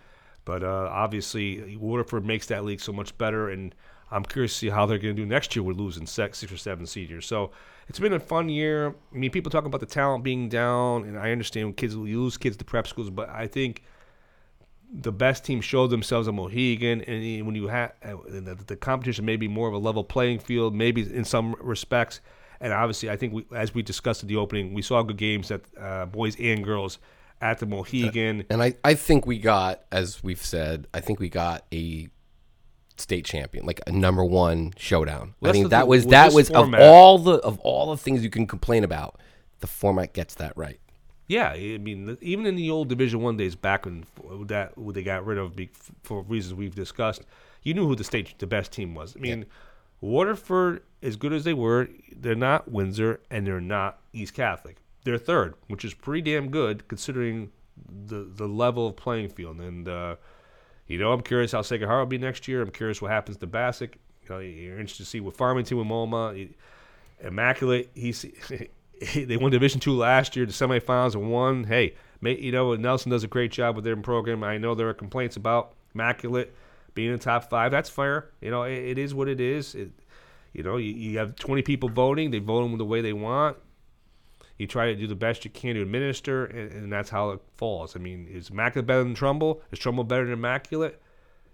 Speaker 2: but uh, obviously Waterford makes that league so much better. And I'm curious to see how they're going to do next year with losing six, or seven seniors. So it's been a fun year. I mean, people talk about the talent being down, and I understand when kids you lose kids to prep schools, but I think the best team showed themselves at Mohegan, and when you have the, the competition may be more of a level playing field, maybe in some respects. And obviously, I think we, as we discussed at the opening, we saw good games that uh, boys and girls at the Mohegan.
Speaker 10: And I, I think we got, as we've said, I think we got a state champion, like a number one showdown.
Speaker 2: Let's
Speaker 10: I think that
Speaker 2: at-
Speaker 10: was that was
Speaker 2: format-
Speaker 10: of all the of all the things you can complain about, the format gets that right.
Speaker 2: Yeah, I mean, even in the old Division One days, back when that who they got rid of for reasons we've discussed, you knew who the state the best team was. I mean, Waterford, as good as they were, they're not Windsor and they're not East Catholic. They're third, which is pretty damn good considering the the level of playing field. And uh, you know, I'm curious how Heart will be next year. I'm curious what happens to Bassick. You know, you're interested to see what Farmington with MoMA. Immaculate. He's *laughs* they won Division Two last year, the semifinals, and won. Hey, you know Nelson does a great job with their program. I know there are complaints about Immaculate being in the top five. That's fair. You know, it, it is what it is. It, you know, you, you have 20 people voting. They vote them the way they want. You try to do the best you can to administer, and, and that's how it falls. I mean, is Immaculate better than Trumbull? Is Trumbull better than Immaculate?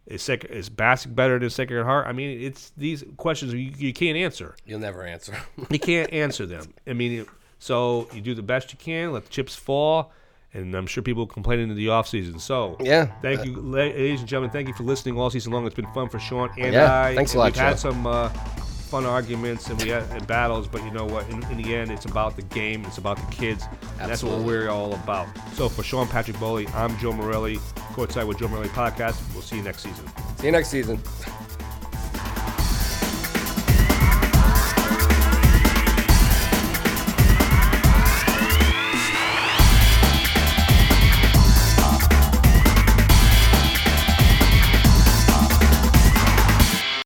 Speaker 2: Is Sec- is Bassick better than Sacred Heart? I mean, it's these questions you, you can't answer.
Speaker 10: You'll never answer.
Speaker 2: you can't answer them. I mean, so you do the best you can, let the chips fall, and I'm sure people complaining in the offseason. So,
Speaker 10: Yeah.
Speaker 2: Thank you, ladies and gentlemen. Thank you for listening all season long. It's been fun for Sean and
Speaker 10: Yeah,
Speaker 2: I.
Speaker 10: thanks a lot,
Speaker 2: We've had some uh, fun arguments and we had and battles, but you know what? In, in the end, it's about the game. It's about the kids. And that's what we're all about. So, for Sean Patrick Bowley, I'm Joe Morelli. Courtside with Joe Morelli podcast. We'll see you next season.
Speaker 10: See you next season.